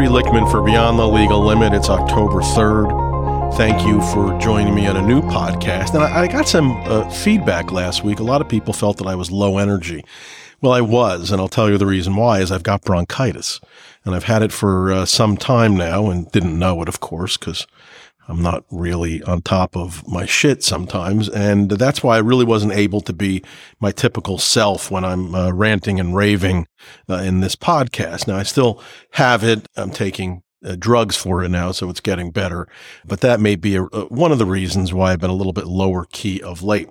Jeffrey Lichtman for Beyond the Legal Limit. It's October 3rd. Thank you for joining me on a new podcast. And I, I got some uh, feedback last week. A lot of people felt that I was low energy. Well, I was, and I'll tell you the reason why is I've got bronchitis. And I've had it for uh, some time now and didn't know it, of course, because I'm not really on top of my shit sometimes. And that's why I really wasn't able to be my typical self when I'm uh, ranting and raving uh, in this podcast. Now, I still have it. I'm taking uh, drugs for it now, so it's getting better. But that may be a, uh, one of the reasons why I've been a little bit lower key of late.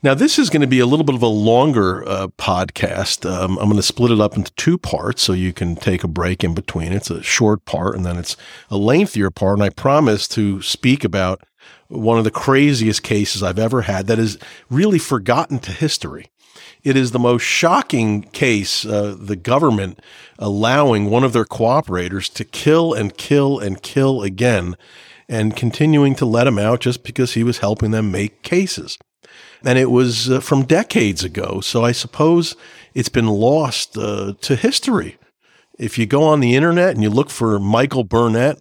Now, this is going to be a little bit of a longer uh, podcast. Um, I'm going to split it up into two parts so you can take a break in between. It's a short part and then it's a lengthier part. And I promise to speak about one of the craziest cases I've ever had that is really forgotten to history. It is the most shocking case, uh, the government allowing one of their cooperators to kill and kill and kill again and continuing to let him out just because he was helping them make cases. And it was uh, from decades ago. So I suppose it's been lost uh, to history. If you go on the internet and you look for Michael Burnett,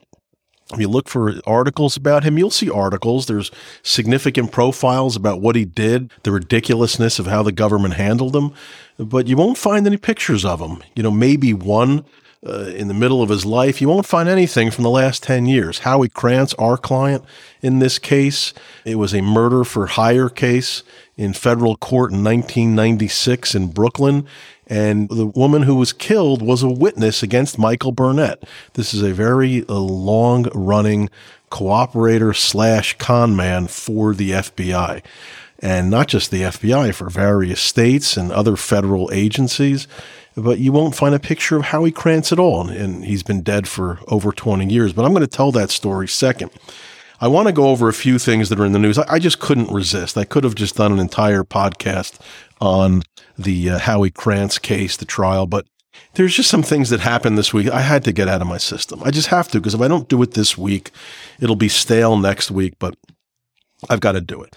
if you look for articles about him, you'll see articles. There's significant profiles about what he did, the ridiculousness of how the government handled him, but you won't find any pictures of him. You know, maybe one uh, in the middle of his life. You won't find anything from the last 10 years. Howie Krantz, our client in this case, it was a murder for hire case in federal court in 1996 in Brooklyn. And the woman who was killed was a witness against Michael Burnett. This is a very uh, long running cooperator slash con man for the FBI. And not just the FBI, for various states and other federal agencies but you won't find a picture of Howie Krantz at all. And he's been dead for over 20 years. But I'm going to tell that story second. I want to go over a few things that are in the news. I, just couldn't resist. I could have just done an entire podcast on the uh, Howie Krantz case, the trial, but there's just some things that happened this week I had to get out of my system. I just have to, because if I don't do it this week, it'll be stale next week, but I've got to do it.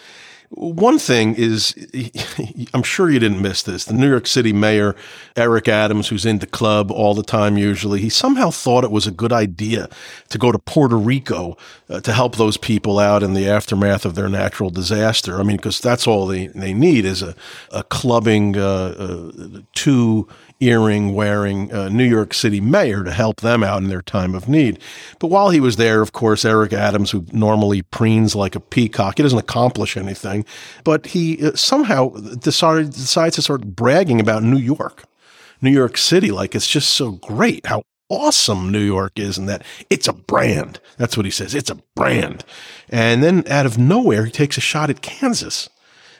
One thing is, I'm sure you didn't miss this. The New York City mayor, Eric Adams, who's in the club all the time usually, he somehow thought it was a good idea to go to Puerto Rico uh, to help those people out in the aftermath of their natural disaster. I mean, because that's all they, they need is a, a clubbing, uh, uh, two earring wearing uh, New York City mayor to help them out in their time of need. But while he was there, of course, Eric Adams, who normally preens like a peacock, he doesn't accomplish anything, but he uh, somehow decided, decides to start bragging about New York, New York City, like it's just so great how awesome New York is and that it's a brand. That's what he says. It's a brand. And then out of nowhere, he takes a shot at Kansas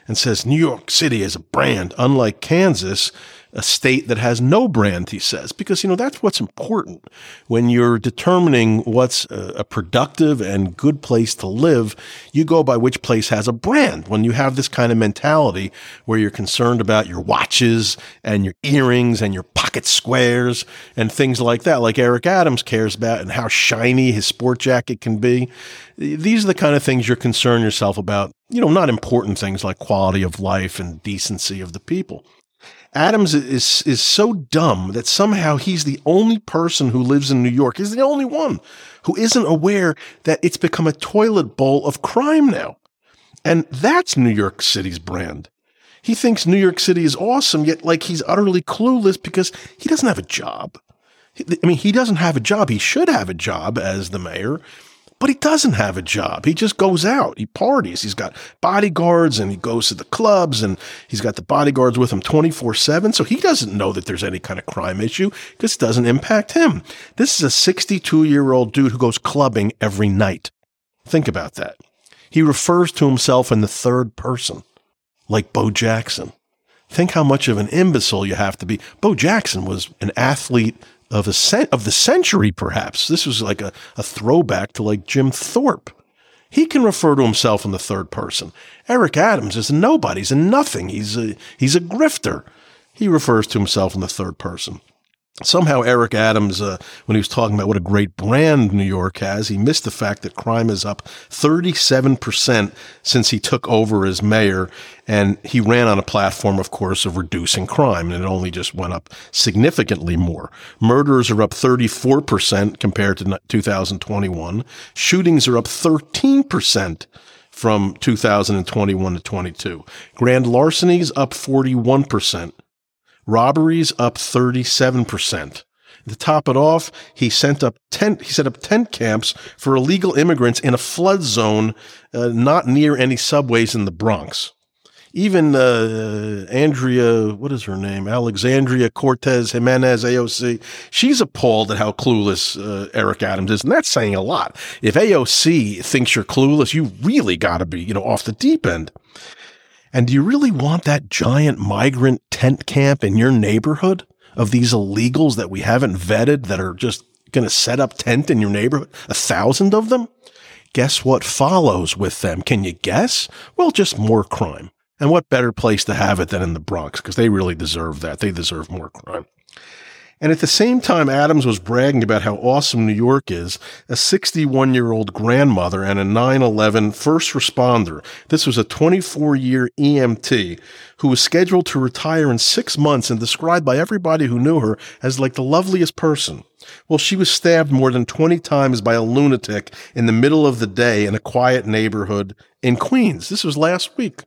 and says New York City is a brand, unlike Kansas, a state that has no brand, he says, because, you know, that's what's important when you're determining what's a, productive and good place to live. You go by which place has a brand. When you have this kind of mentality where you're concerned about your watches and your earrings and your pocket squares and things like that, like Eric Adams cares about and how shiny his sport jacket can be. These are the kind of things you're concerned yourself about, you know, not important things like quality of life and decency of the people. Adams is is so dumb that somehow he's the only person who lives in New York. He's the only one who isn't aware that it's become a toilet bowl of crime now. And that's New York City's brand. He thinks New York City is awesome, yet like he's utterly clueless because he doesn't have a job. I mean, he doesn't have a job. He should have a job as the mayor but he doesn't have a job. He just goes out. He parties. He's got bodyguards and he goes to the clubs and he's got the bodyguards with him 24 7. So he doesn't know that there's any kind of crime issue because it doesn't impact him. This is a 62 year old dude who goes clubbing every night. Think about that. He refers to himself in the third person, like Bo Jackson. Think how much of an imbecile you have to be. Bo Jackson was an athlete of a cent- of the century, perhaps. This was like a, a throwback to like Jim Thorpe. He can refer to himself in the third person. Eric Adams is a nobody. He's a nothing. He's a, he's a grifter. He refers to himself in the third person. Somehow Eric Adams, uh, when he was talking about what a great brand New York has, he missed the fact that crime is up 37% since he took over as mayor. And he ran on a platform, of course, of reducing crime, and it only just went up significantly more. Murders are up 34% compared to 2021. Shootings are up 13% from 2021 to 22. Grand larcenies up 41%. Robberies up 37%. To top it off, he sent up tent. He set up tent camps for illegal immigrants in a flood zone, uh, not near any subways in the Bronx. Even uh, Andrea, what is her name? Alexandria Cortez Jimenez, AOC. She's appalled at how clueless uh, Eric Adams is, and that's saying a lot. If AOC thinks you're clueless, you really got to be, you know, off the deep end. And do you really want that giant migrant tent camp in your neighborhood of these illegals that we haven't vetted that are just going to set up tent in your neighborhood? A thousand of them? Guess what follows with them? Can you guess? Well, just more crime. And what better place to have it than in the Bronx? Because they really deserve that. They deserve more crime. And at the same time, Adams was bragging about how awesome New York is, a 61 year old grandmother and a 9 11 first responder. This was a 24 year EMT who was scheduled to retire in six months and described by everybody who knew her as like the loveliest person. Well, she was stabbed more than 20 times by a lunatic in the middle of the day in a quiet neighborhood in Queens. This was last week.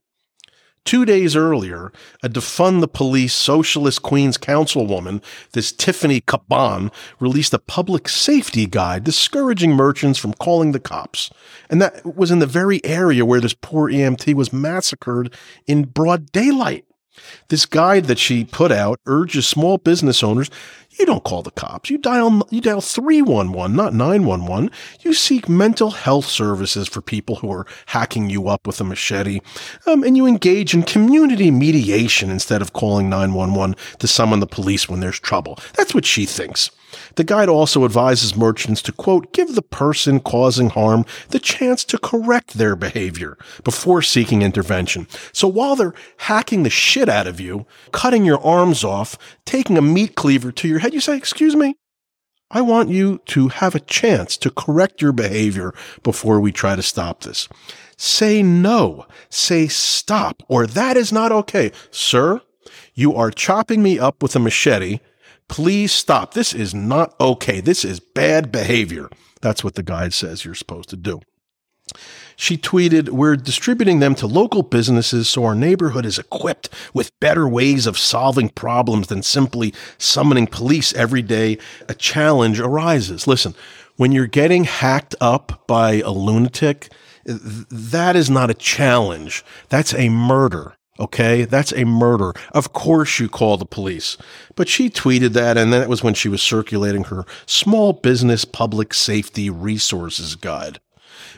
Two days earlier, a defund the police socialist Queens councilwoman, this Tiffany Caban, released a public safety guide discouraging merchants from calling the cops. And that was in the very area where this poor EMT was massacred in broad daylight. This guide that she put out urges small business owners you don't call the cops. You dial you dial 311, not 911. You seek mental health services for people who are hacking you up with a machete. Um, and you engage in community mediation instead of calling 911 to summon the police when there's trouble. That's what she thinks. The guide also advises merchants to, quote, give the person causing harm the chance to correct their behavior before seeking intervention. So while they're hacking the shit out of you, cutting your arms off, taking a meat cleaver to your head, you say, excuse me, I want you to have a chance to correct your behavior before we try to stop this. Say no. Say stop, or that is not okay. Sir, you are chopping me up with a machete Please stop. This is not okay. This is bad behavior. That's what the guide says you're supposed to do. She tweeted, We're distributing them to local businesses so our neighborhood is equipped with better ways of solving problems than simply summoning police every day a challenge arises. Listen, when you're getting hacked up by a lunatic, that is not a challenge. That's a murder. Okay, that's a murder. Of course you call the police. But she tweeted that, and that was when she was circulating her Small Business Public Safety Resources Guide.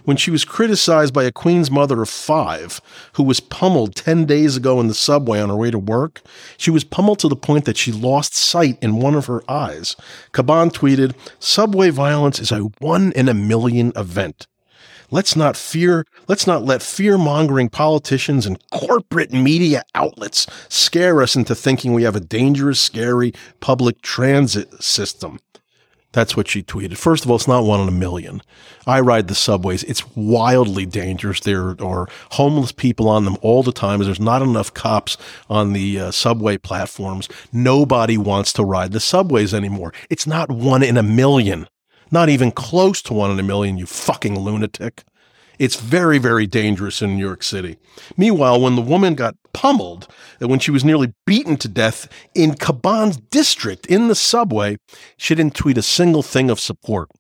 When she was criticized by a Queen's mother of five who was pummeled 10 days ago in the subway on her way to work, she was pummeled to the point that she lost sight in one of her eyes. Caban tweeted, Subway violence is a one in a million event. Let's not fear, let's not let fear mongering politicians and corporate media outlets scare us into thinking we have a dangerous, scary public transit system. That's what she tweeted. First of all, it's not one in a million. I ride the subways. It's wildly dangerous. There are homeless people on them all the time. There's not enough cops on the uh, subway platforms. Nobody wants to ride the subways anymore. It's not one in a million. Not even close to one in a million, you fucking lunatic. It's very, very dangerous in New York City. Meanwhile, when the woman got pummeled, when she was nearly beaten to death in Caban's district in the subway, she didn't tweet a single thing of support,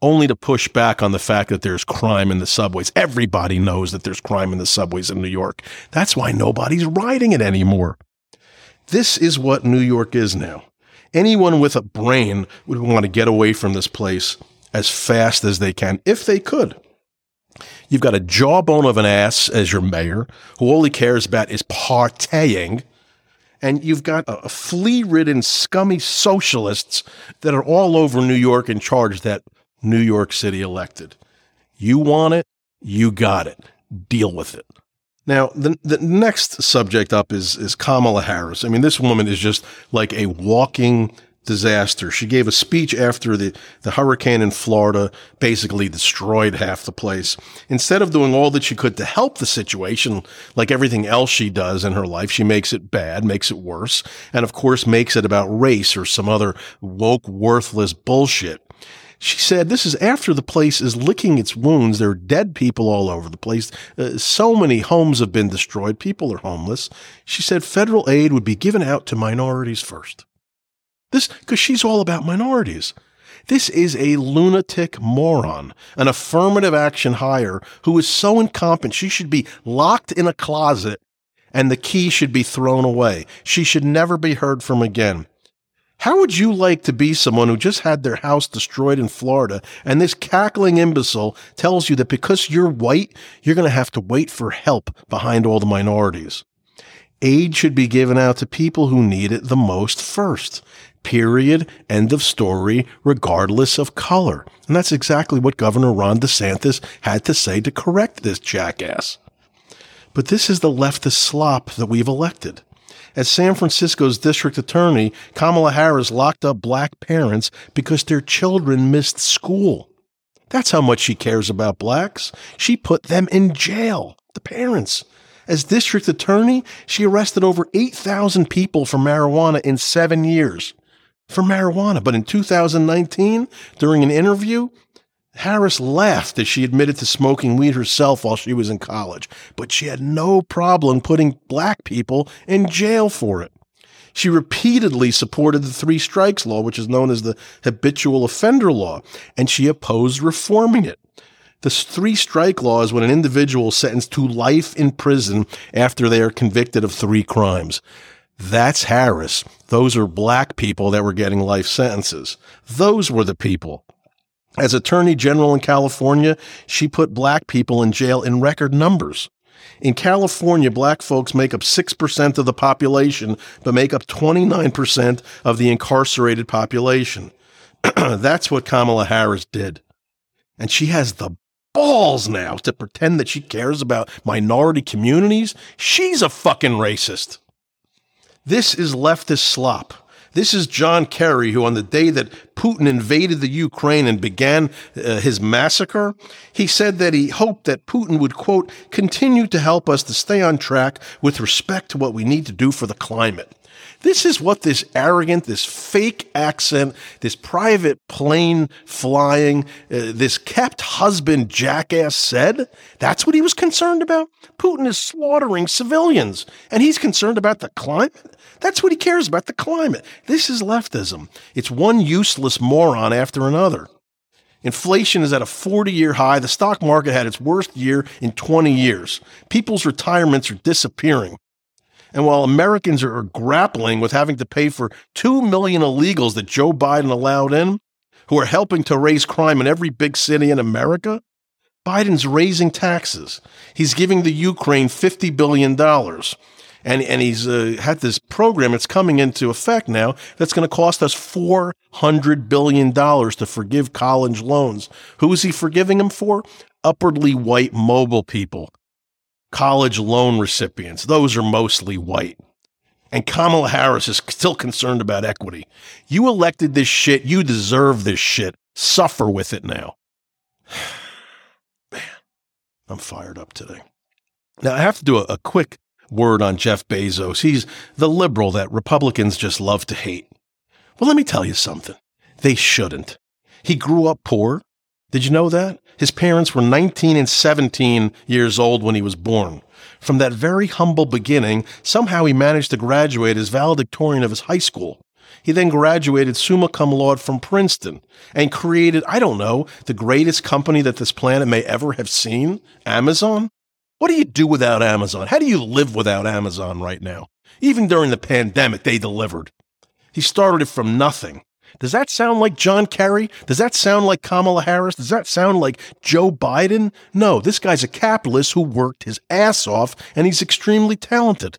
only to push back on the fact that there's crime in the subways. Everybody knows that there's crime in the subways in New York. That's why nobody's riding it anymore. This is what New York is now anyone with a brain would want to get away from this place as fast as they can, if they could. You've got a jawbone of an ass as your mayor, who all he cares about is partying. And you've got a flea ridden, scummy socialists that are all over New York in charge that New York City elected. You want it, you got it. Deal with it. Now, the, the next subject up is, is Kamala Harris. I mean, this woman is just like a walking disaster. She gave a speech after the, the hurricane in Florida basically destroyed half the place. Instead of doing all that she could to help the situation, like everything else she does in her life, she makes it bad, makes it worse, and of course makes it about race or some other woke, worthless bullshit. She said, This is after the place is licking its wounds. There are dead people all over the place. Uh, so many homes have been destroyed. People are homeless. She said federal aid would be given out to minorities first. This, because she's all about minorities. This is a lunatic moron, an affirmative action hire who is so incompetent she should be locked in a closet and the key should be thrown away. She should never be heard from again. How would you like to be someone who just had their house destroyed in Florida and this cackling imbecile tells you that because you're white, you're going to have to wait for help behind all the minorities? Aid should be given out to people who need it the most first. Period. End of story, regardless of color. And that's exactly what Governor Ron DeSantis had to say to correct this jackass. But this is the leftist slop that we've elected. As San Francisco's district attorney, Kamala Harris locked up black parents because their children missed school. That's how much she cares about blacks. She put them in jail, the parents. As district attorney, she arrested over 8,000 people for marijuana in seven years for marijuana. But in 2019, during an interview, Harris laughed as she admitted to smoking weed herself while she was in college, but she had no problem putting black people in jail for it. She repeatedly supported the three strikes law, which is known as the habitual offender law, and she opposed reforming it. The three strike law is when an individual is sentenced to life in prison after they are convicted of three crimes. That's Harris. Those are black people that were getting life sentences. Those were the people. As Attorney General in California, she put black people in jail in record numbers. In California, black folks make up 6% of the population, but make up 29% of the incarcerated population. That's what Kamala Harris did. And she has the balls now to pretend that she cares about minority communities. She's a fucking racist. This is leftist slop. This is John Kerry, who, on the day that Putin invaded the Ukraine and began uh, his massacre, he said that he hoped that Putin would, quote, continue to help us to stay on track with respect to what we need to do for the climate. This is what this arrogant, this fake accent, this private plane flying, uh, this kept husband jackass said. That's what he was concerned about. Putin is slaughtering civilians, and he's concerned about the climate. That's what he cares about the climate. This is leftism. It's one useless moron after another. Inflation is at a 40 year high. The stock market had its worst year in 20 years. People's retirements are disappearing. And while Americans are grappling with having to pay for 2 million illegals that Joe Biden allowed in, who are helping to raise crime in every big city in America, Biden's raising taxes. He's giving the Ukraine $50 billion. And, and he's uh, had this program that's coming into effect now that's going to cost us $400 billion to forgive college loans. Who is he forgiving them for? Upwardly white mobile people college loan recipients. Those are mostly white. And Kamala Harris is still concerned about equity. You elected this shit. You deserve this shit. Suffer with it now. Man, I'm fired up today. Now, I have to do a, a quick word on Jeff Bezos. He's the liberal that Republicans just love to hate. Well, let me tell you something. They shouldn't. He grew up poor. Did you know that? His parents were 19 and 17 years old when he was born. From that very humble beginning, somehow he managed to graduate as valedictorian of his high school. He then graduated summa cum laude from Princeton and created, I don't know, the greatest company that this planet may ever have seen Amazon. What do you do without Amazon? How do you live without Amazon right now? Even during the pandemic, they delivered. He started it from nothing. Does that sound like John Kerry? Does that sound like Kamala Harris? Does that sound like Joe Biden? No, this guy's a capitalist who worked his ass off and he's extremely talented.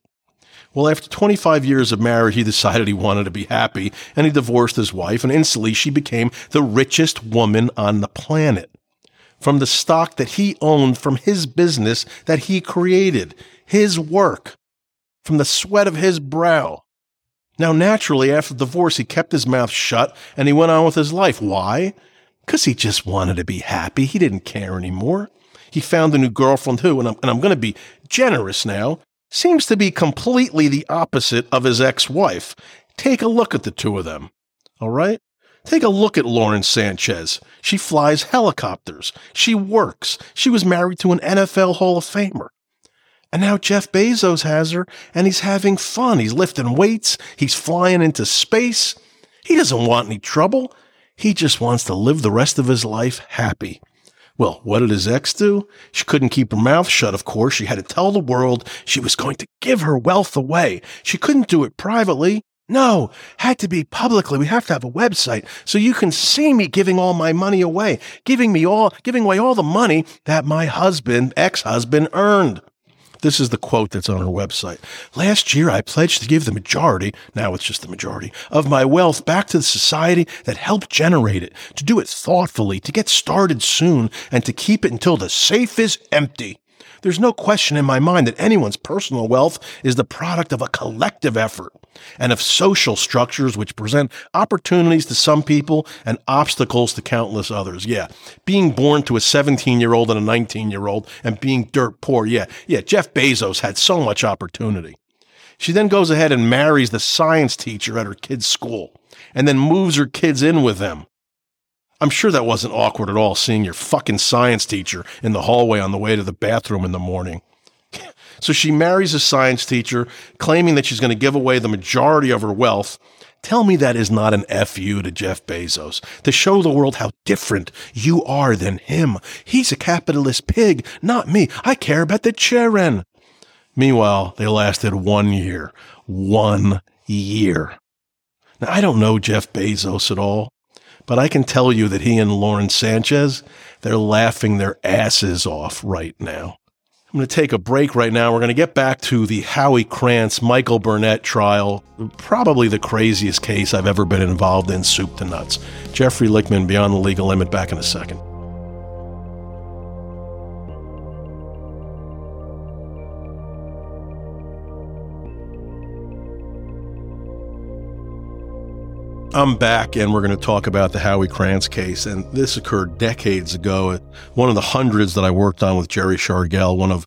Well, after 25 years of marriage, he decided he wanted to be happy and he divorced his wife, and instantly she became the richest woman on the planet. From the stock that he owned from his business that he created, his work, from the sweat of his brow. Now, naturally, after the divorce, he kept his mouth shut and he went on with his life. Why? Because he just wanted to be happy. He didn't care anymore. He found a new girlfriend who, and I'm, and I'm going to be generous now, seems to be completely the opposite of his ex wife. Take a look at the two of them. All right? Take a look at Lauren Sanchez. She flies helicopters. She works. She was married to an NFL Hall of Famer. And now Jeff Bezos has her and he's having fun. He's lifting weights. He's flying into space. He doesn't want any trouble. He just wants to live the rest of his life happy. Well, what did his ex do? She couldn't keep her mouth shut, of course. She had to tell the world she was going to give her wealth away. She couldn't do it privately. No, had to be publicly. We have to have a website so you can see me giving all my money away, giving me all, giving away all the money that my husband, ex-husband earned. This is the quote that's on her website. Last year, I pledged to give the majority, now it's just the majority, of my wealth back to the society that helped generate it, to do it thoughtfully, to get started soon, and to keep it until the safe is empty. There's no question in my mind that anyone's personal wealth is the product of a collective effort and of social structures which present opportunities to some people and obstacles to countless others. Yeah. Being born to a 17 year old and a 19 year old and being dirt poor. Yeah. Yeah. Jeff Bezos had so much opportunity. She then goes ahead and marries the science teacher at her kid's school and then moves her kids in with them. I'm sure that wasn't awkward at all seeing your fucking science teacher in the hallway on the way to the bathroom in the morning. so she marries a science teacher, claiming that she's going to give away the majority of her wealth. Tell me that is not an FU to Jeff Bezos to show the world how different you are than him. He's a capitalist pig, not me. I care about the children. Meanwhile, they lasted one year. One year. Now, I don't know Jeff Bezos at all. But I can tell you that he and Lauren Sanchez, they're laughing their asses off right now. I'm going to take a break right now. We're going to get back to the Howie Krantz Michael Burnett trial, probably the craziest case I've ever been involved in, soup to nuts. Jeffrey Lichtman, Beyond the Legal Limit, back in a second. I'm back, and we're going to talk about the Howie Krantz case. And this occurred decades ago. One of the hundreds that I worked on with Jerry Shargel, one of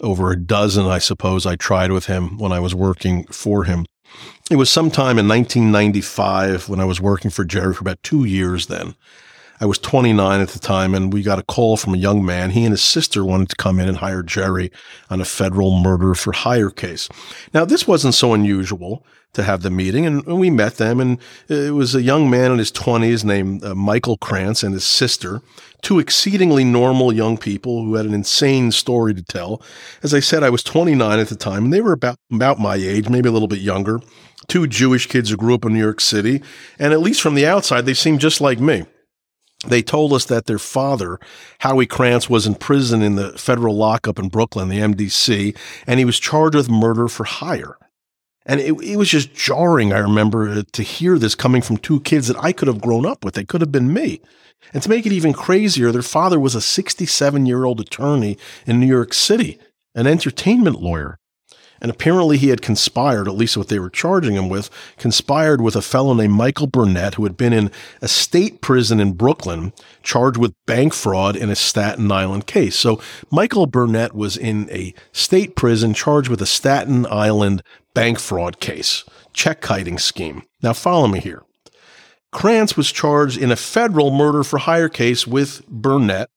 over a dozen, I suppose, I tried with him when I was working for him. It was sometime in 1995 when I was working for Jerry for about two years then. I was 29 at the time, and we got a call from a young man. He and his sister wanted to come in and hire Jerry on a federal murder for hire case. Now, this wasn't so unusual to have the meeting, and we met them. And it was a young man in his 20s named uh, Michael Krantz and his sister, two exceedingly normal young people who had an insane story to tell. As I said, I was 29 at the time, and they were about, about my age, maybe a little bit younger. Two Jewish kids who grew up in New York City, and at least from the outside, they seemed just like me they told us that their father, Howie Krantz, was in prison in the federal lockup in Brooklyn, the MDC, and he was charged with murder for hire. And it, it was just jarring, I remember, uh, to hear this coming from two kids that I could have grown up with. They could have been me. And to make it even crazier, their father was a 67 year old attorney in New York City, an entertainment lawyer. And apparently he had conspired, at least what they were charging him with, conspired with a fellow named Michael Burnett, who had been in a state prison in Brooklyn, charged with bank fraud in a Staten Island case. So Michael Burnett was in a state prison charged with a Staten Island bank fraud case, check kiting scheme. Now follow me here. Krantz was charged in a federal murder for hire case with Burnett,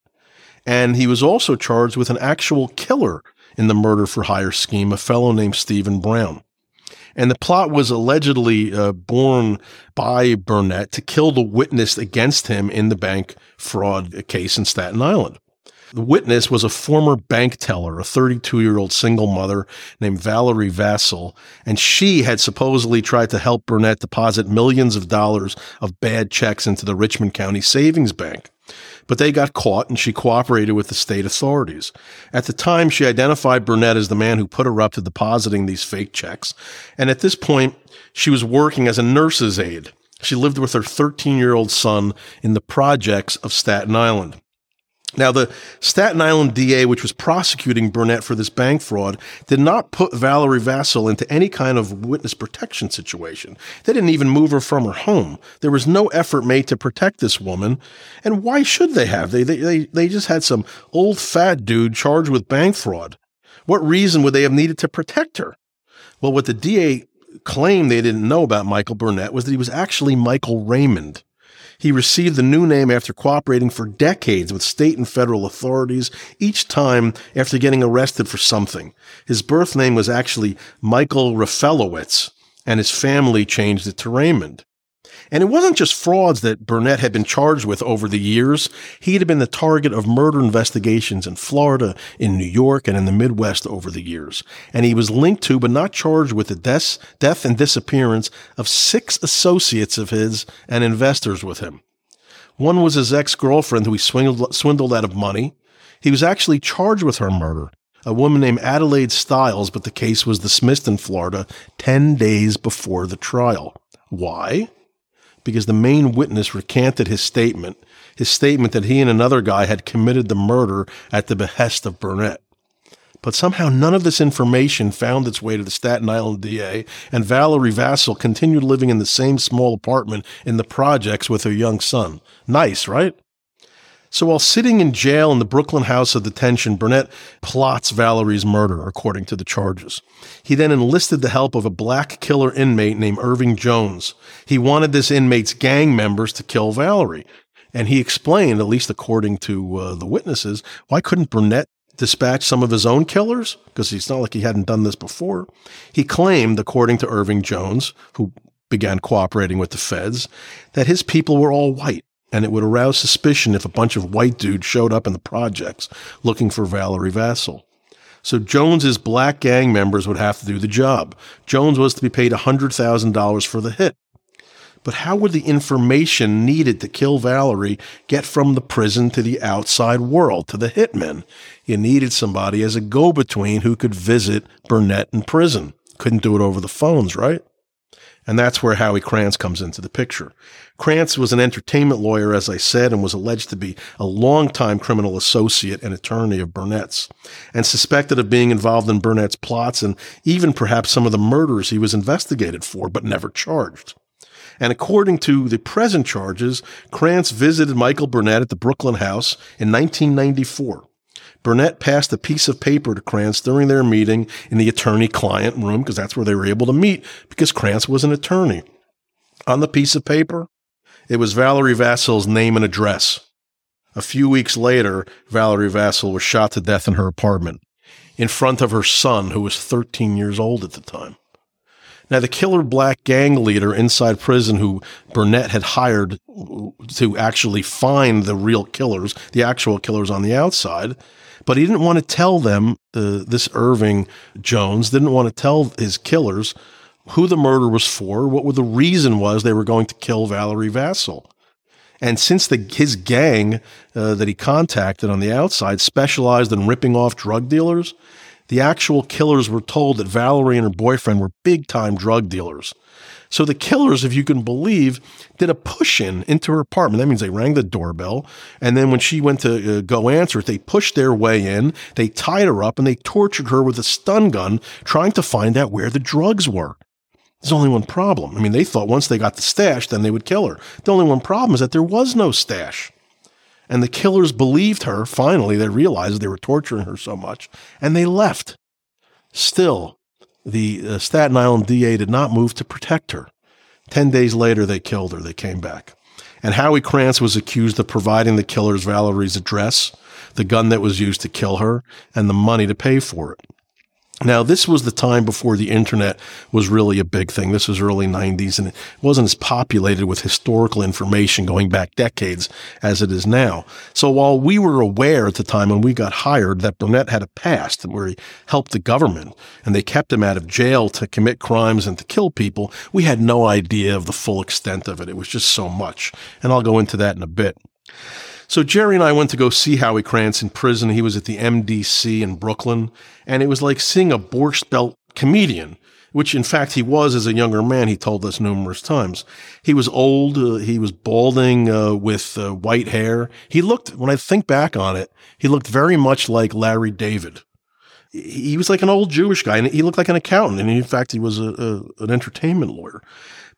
and he was also charged with an actual killer in the murder for hire scheme, a fellow named Stephen Brown. And the plot was allegedly uh, born by Burnett to kill the witness against him in the bank fraud case in Staten Island. The witness was a former bank teller, a 32 year old single mother named Valerie Vassell, and she had supposedly tried to help Burnett deposit millions of dollars of bad checks into the Richmond County Savings Bank. But they got caught and she cooperated with the state authorities. At the time, she identified Burnett as the man who put her up to depositing these fake checks. And at this point, she was working as a nurse's aide. She lived with her 13 year old son in the projects of Staten Island. Now, the Staten Island DA, which was prosecuting Burnett for this bank fraud, did not put Valerie Vassell into any kind of witness protection situation. They didn't even move her from her home. There was no effort made to protect this woman. And why should they have? They, they, they, they just had some old fat dude charged with bank fraud. What reason would they have needed to protect her? Well, what the DA claimed they didn't know about Michael Burnett was that he was actually Michael Raymond. He received the new name after cooperating for decades with state and federal authorities, each time after getting arrested for something. His birth name was actually Michael Rafelowitz, and his family changed it to Raymond. And it wasn't just frauds that Burnett had been charged with over the years. He had been the target of murder investigations in Florida, in New York, and in the Midwest over the years. And he was linked to, but not charged with, the death, death and disappearance of six associates of his and investors with him. One was his ex girlfriend, who he swindled, swindled out of money. He was actually charged with her murder a woman named Adelaide Stiles, but the case was dismissed in Florida 10 days before the trial. Why? Because the main witness recanted his statement, his statement that he and another guy had committed the murder at the behest of Burnett. But somehow none of this information found its way to the Staten Island DA, and Valerie Vassell continued living in the same small apartment in the projects with her young son. Nice, right? So while sitting in jail in the Brooklyn house of detention, Burnett plots Valerie's murder, according to the charges. He then enlisted the help of a black killer inmate named Irving Jones. He wanted this inmate's gang members to kill Valerie. And he explained, at least according to uh, the witnesses, why couldn't Burnett dispatch some of his own killers? Because it's not like he hadn't done this before. He claimed, according to Irving Jones, who began cooperating with the feds, that his people were all white and it would arouse suspicion if a bunch of white dudes showed up in the projects looking for Valerie Vassell. So Jones's black gang members would have to do the job. Jones was to be paid $100,000 for the hit. But how would the information needed to kill Valerie get from the prison to the outside world, to the hitmen? You needed somebody as a go between who could visit Burnett in prison. Couldn't do it over the phones, right? And that's where Howie Krantz comes into the picture. Krantz was an entertainment lawyer, as I said, and was alleged to be a longtime criminal associate and attorney of Burnett's, and suspected of being involved in Burnett's plots and even perhaps some of the murders he was investigated for, but never charged. And according to the present charges, Krantz visited Michael Burnett at the Brooklyn house in 1994. Burnett passed a piece of paper to Krantz during their meeting in the attorney client room because that's where they were able to meet because Krantz was an attorney. On the piece of paper, it was Valerie Vassell's name and address. A few weeks later, Valerie Vassell was shot to death in her apartment in front of her son, who was 13 years old at the time. Now, the killer black gang leader inside prison who Burnett had hired to actually find the real killers, the actual killers on the outside, but he didn't want to tell them, uh, this Irving Jones didn't want to tell his killers who the murder was for, what the reason was they were going to kill Valerie Vassell. And since the, his gang uh, that he contacted on the outside specialized in ripping off drug dealers, the actual killers were told that Valerie and her boyfriend were big time drug dealers. So the killers, if you can believe, did a push in into her apartment. That means they rang the doorbell. And then when she went to uh, go answer it, they pushed their way in, they tied her up, and they tortured her with a stun gun, trying to find out where the drugs were. There's only one problem. I mean, they thought once they got the stash, then they would kill her. The only one problem is that there was no stash. And the killers believed her. Finally, they realized they were torturing her so much, and they left. Still, the uh, Staten Island DA did not move to protect her. Ten days later, they killed her. They came back. And Howie Krantz was accused of providing the killers Valerie's address, the gun that was used to kill her, and the money to pay for it. Now, this was the time before the internet was really a big thing. This was early 90s and it wasn't as populated with historical information going back decades as it is now. So while we were aware at the time when we got hired that Burnett had a past where he helped the government and they kept him out of jail to commit crimes and to kill people, we had no idea of the full extent of it. It was just so much. And I'll go into that in a bit. So Jerry and I went to go see Howie Krantz in prison. He was at the MDC in Brooklyn, and it was like seeing a Borscht Belt comedian. which in fact he was as a younger man. He told us numerous times. He was old. Uh, he was balding uh, with uh, white hair. He looked, when I think back on it, he looked very much like Larry David. He was like an old Jewish guy, and he looked like an accountant. And in fact, he was a, a, an entertainment lawyer.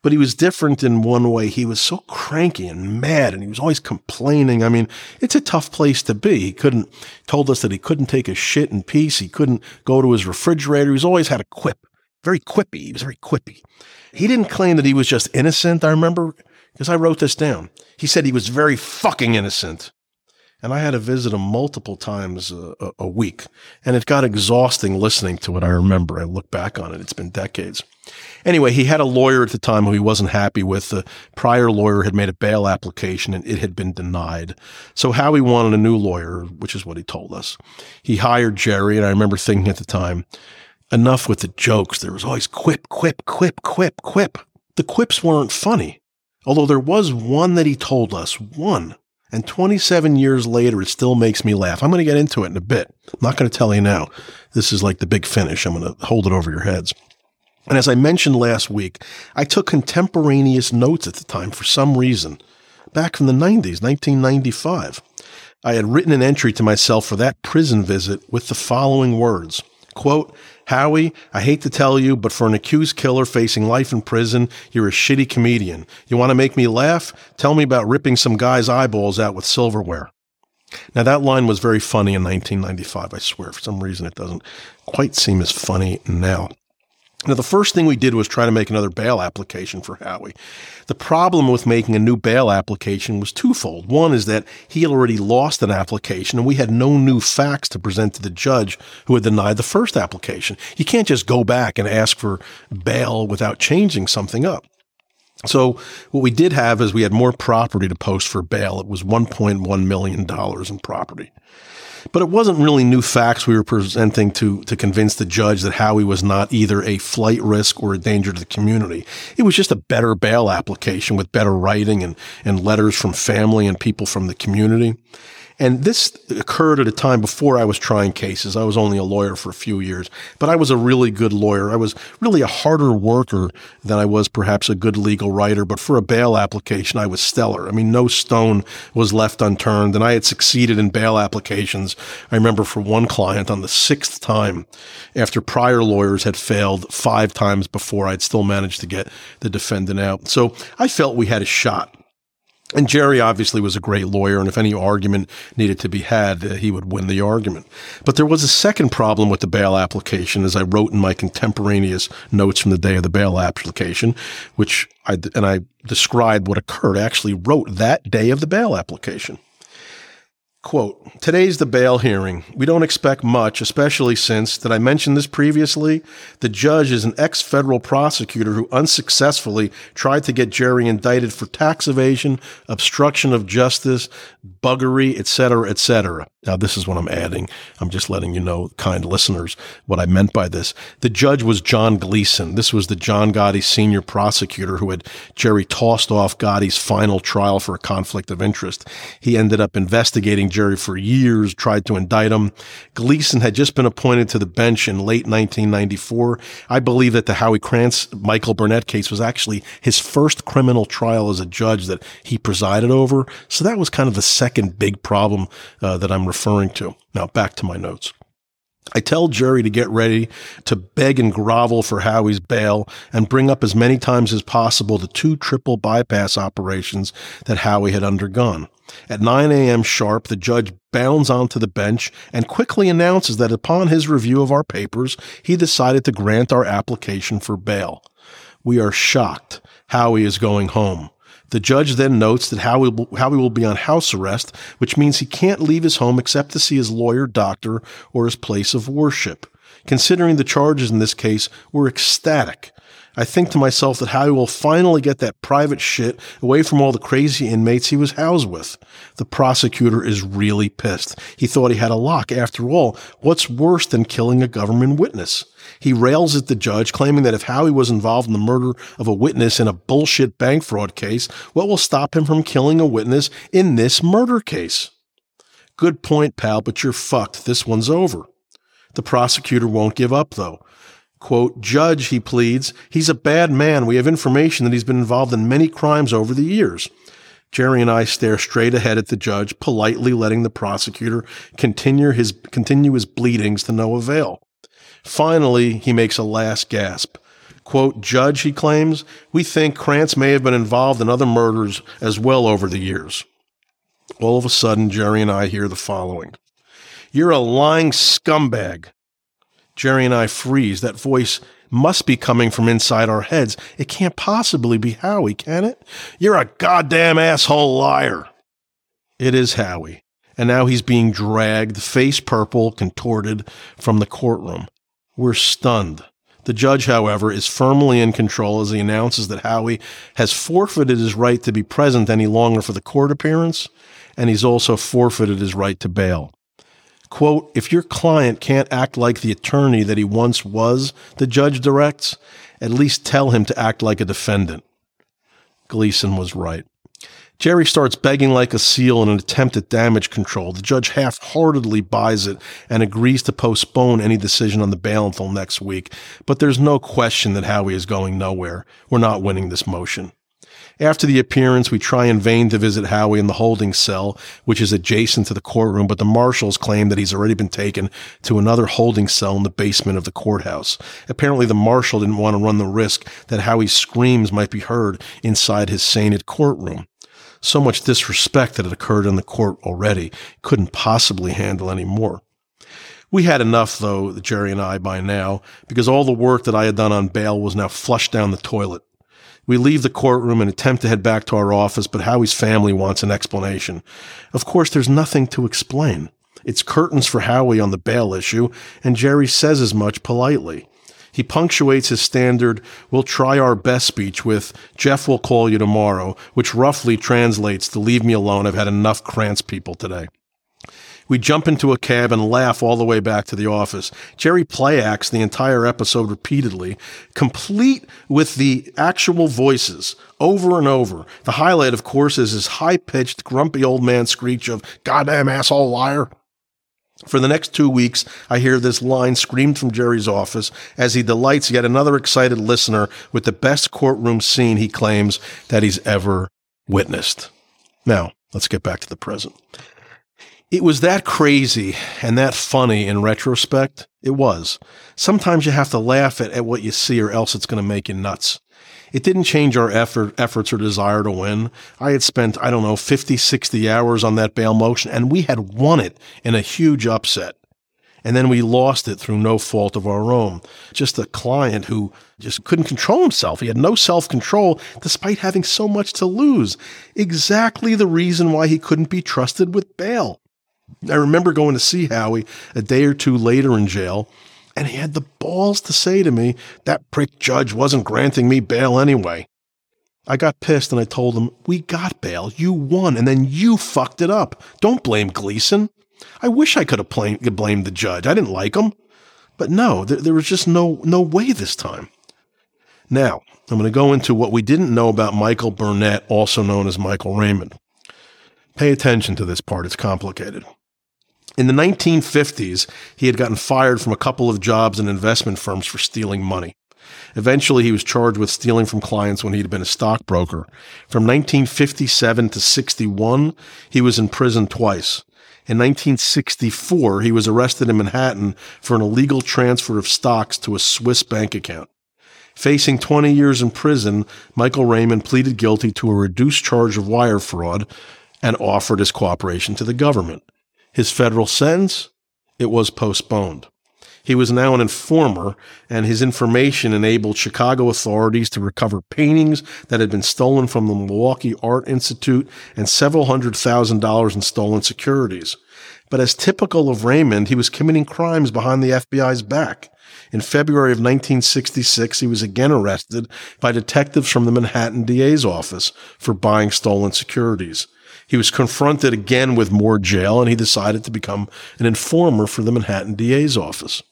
But he was different in one way. He was so cranky and mad, and he was always complaining. I mean, it's a tough place to be. He couldn't told us that he couldn't take a shit in peace. He couldn't go to his refrigerator. He's always had a quip very quippy. He was very quippy. He didn't claim that he was just innocent. I remember because I wrote this down. He said he was very fucking innocent. And I had to visit him multiple times a, a, week. And it got exhausting listening to it. I remember. I look back on it. It's been decades. Anyway, he had a lawyer at the time who he wasn't happy with. The prior lawyer had made a bail application and it had been denied. So Howie wanted a new lawyer, which is what he told us. He hired Jerry. And I remember thinking at the time, enough with the jokes. There was always quip, quip, quip, quip, quip. The quips weren't funny, although there was one that he told us, one. And 27 years later, it still makes me laugh. I'm going to get into it in a bit. I'm not going to tell you now. This is like the big finish. I'm going to hold it over your heads. And as I mentioned last week, I took contemporaneous notes at the time for some reason. Back from the 90s, 1995. I had written an entry to myself for that prison visit with the following words Quote, Howie, I hate to tell you, but for an accused killer facing life in prison, you're a shitty comedian. You want to make me laugh? Tell me about ripping some guy's eyeballs out with silverware. Now, that line was very funny in 1995, I swear. For some reason, it doesn't quite seem as funny now. Now, the first thing we did was try to make another bail application for Howie. The problem with making a new bail application was twofold. One is that he had already lost an application and we had no new facts to present to the judge who had denied the first application. You can't just go back and ask for bail without changing something up. So what we did have is we had more property to post for bail. It was $1.1 million in property. But it wasn't really new facts we were presenting to, to convince the judge that Howie was not either a flight risk or a danger to the community. It was just a better bail application with better writing and, and letters from family and people from the community. And this occurred at a time before I was trying cases. I was only a lawyer for a few years, but I was a really good lawyer. I was really a harder worker than I was perhaps a good legal writer. But for a bail application, I was stellar. I mean, no stone was left unturned and I had succeeded in bail applications. I remember for one client on the sixth time after prior lawyers had failed five times before I'd still managed to get the defendant out. So I felt we had a shot. And Jerry obviously was a great lawyer, and if any argument needed to be had, uh, he would win the argument. But there was a second problem with the bail application, as I wrote in my contemporaneous notes from the day of the bail application, which I and I described what occurred. I actually wrote that day of the bail application. Quote, today's the bail hearing. We don't expect much, especially since, did I mention this previously? The judge is an ex federal prosecutor who unsuccessfully tried to get Jerry indicted for tax evasion, obstruction of justice, buggery, etc., etc. Now, this is what I'm adding. I'm just letting you know, kind listeners, what I meant by this. The judge was John Gleeson. This was the John Gotti senior prosecutor who had Jerry tossed off Gotti's final trial for a conflict of interest. He ended up investigating Jerry for years, tried to indict him. Gleeson had just been appointed to the bench in late 1994. I believe that the Howie Krantz Michael Burnett case was actually his first criminal trial as a judge that he presided over. So that was kind of the second big problem uh, that I'm referring to. Now back to my notes. I tell Jerry to get ready to beg and grovel for Howie's bail and bring up as many times as possible the two triple bypass operations that Howie had undergone. At 9 a.m. sharp, the judge bounds onto the bench and quickly announces that upon his review of our papers, he decided to grant our application for bail. We are shocked. Howie is going home. The judge then notes that Howie will, Howie will be on house arrest, which means he can't leave his home except to see his lawyer, doctor, or his place of worship. Considering the charges in this case, we're ecstatic. I think to myself that Howie will finally get that private shit away from all the crazy inmates he was housed with. The prosecutor is really pissed. He thought he had a lock. After all, what's worse than killing a government witness? He rails at the judge, claiming that if Howie was involved in the murder of a witness in a bullshit bank fraud case, what will stop him from killing a witness in this murder case? Good point, pal, but you're fucked. This one's over. The prosecutor won't give up, though. Quote, Judge, he pleads, he's a bad man. We have information that he's been involved in many crimes over the years. Jerry and I stare straight ahead at the judge, politely letting the prosecutor continue his, continue his bleedings to no avail. Finally, he makes a last gasp. Quote, Judge, he claims, we think Krantz may have been involved in other murders as well over the years. All of a sudden, Jerry and I hear the following You're a lying scumbag. Jerry and I freeze. That voice must be coming from inside our heads. It can't possibly be Howie, can it? You're a goddamn asshole liar. It is Howie. And now he's being dragged, face purple, contorted, from the courtroom. We're stunned. The judge, however, is firmly in control as he announces that Howie has forfeited his right to be present any longer for the court appearance, and he's also forfeited his right to bail. Quote, if your client can't act like the attorney that he once was, the judge directs, at least tell him to act like a defendant. Gleeson was right. Jerry starts begging like a seal in an attempt at damage control. The judge half heartedly buys it and agrees to postpone any decision on the bail until next week. But there's no question that Howie is going nowhere. We're not winning this motion. After the appearance, we try in vain to visit Howie in the holding cell, which is adjacent to the courtroom, but the marshals claim that he's already been taken to another holding cell in the basement of the courthouse. Apparently, the marshal didn't want to run the risk that Howie's screams might be heard inside his sainted courtroom. So much disrespect that had occurred in the court already couldn't possibly handle any more. We had enough, though, Jerry and I, by now, because all the work that I had done on bail was now flushed down the toilet. We leave the courtroom and attempt to head back to our office, but Howie's family wants an explanation. Of course, there's nothing to explain. It's curtains for Howie on the bail issue, and Jerry says as much politely. He punctuates his standard, we'll try our best speech with, Jeff will call you tomorrow, which roughly translates to leave me alone. I've had enough Krantz people today. We jump into a cab and laugh all the way back to the office. Jerry playacts the entire episode repeatedly, complete with the actual voices over and over. The highlight, of course, is his high pitched, grumpy old man screech of, goddamn asshole liar. For the next two weeks, I hear this line screamed from Jerry's office as he delights yet another excited listener with the best courtroom scene he claims that he's ever witnessed. Now, let's get back to the present. It was that crazy and that funny in retrospect. It was. Sometimes you have to laugh at, at what you see or else it's going to make you nuts. It didn't change our effort, efforts or desire to win. I had spent, I don't know, 50, 60 hours on that bail motion and we had won it in a huge upset. And then we lost it through no fault of our own. Just a client who just couldn't control himself. He had no self control despite having so much to lose. Exactly the reason why he couldn't be trusted with bail. I remember going to see Howie a day or two later in jail, and he had the balls to say to me, that prick judge wasn't granting me bail anyway. I got pissed and I told him, We got bail. You won, and then you fucked it up. Don't blame Gleeson. I wish I could have blamed the judge. I didn't like him. But no, there, there was just no, no way this time. Now, I'm going to go into what we didn't know about Michael Burnett, also known as Michael Raymond. Pay attention to this part, it's complicated. In the 1950s, he had gotten fired from a couple of jobs in investment firms for stealing money. Eventually, he was charged with stealing from clients when he'd been a stockbroker. From 1957 to 61, he was in prison twice. In 1964, he was arrested in Manhattan for an illegal transfer of stocks to a Swiss bank account. Facing 20 years in prison, Michael Raymond pleaded guilty to a reduced charge of wire fraud and offered his cooperation to the government. His federal sentence, it was postponed. He was now an informer, and his information enabled Chicago authorities to recover paintings that had been stolen from the Milwaukee Art Institute and several hundred thousand dollars in stolen securities. But as typical of Raymond, he was committing crimes behind the FBI's back. In February of 1966, he was again arrested by detectives from the Manhattan DA's office for buying stolen securities. He was confronted again with more jail and he decided to become an informer for the Manhattan DA's office.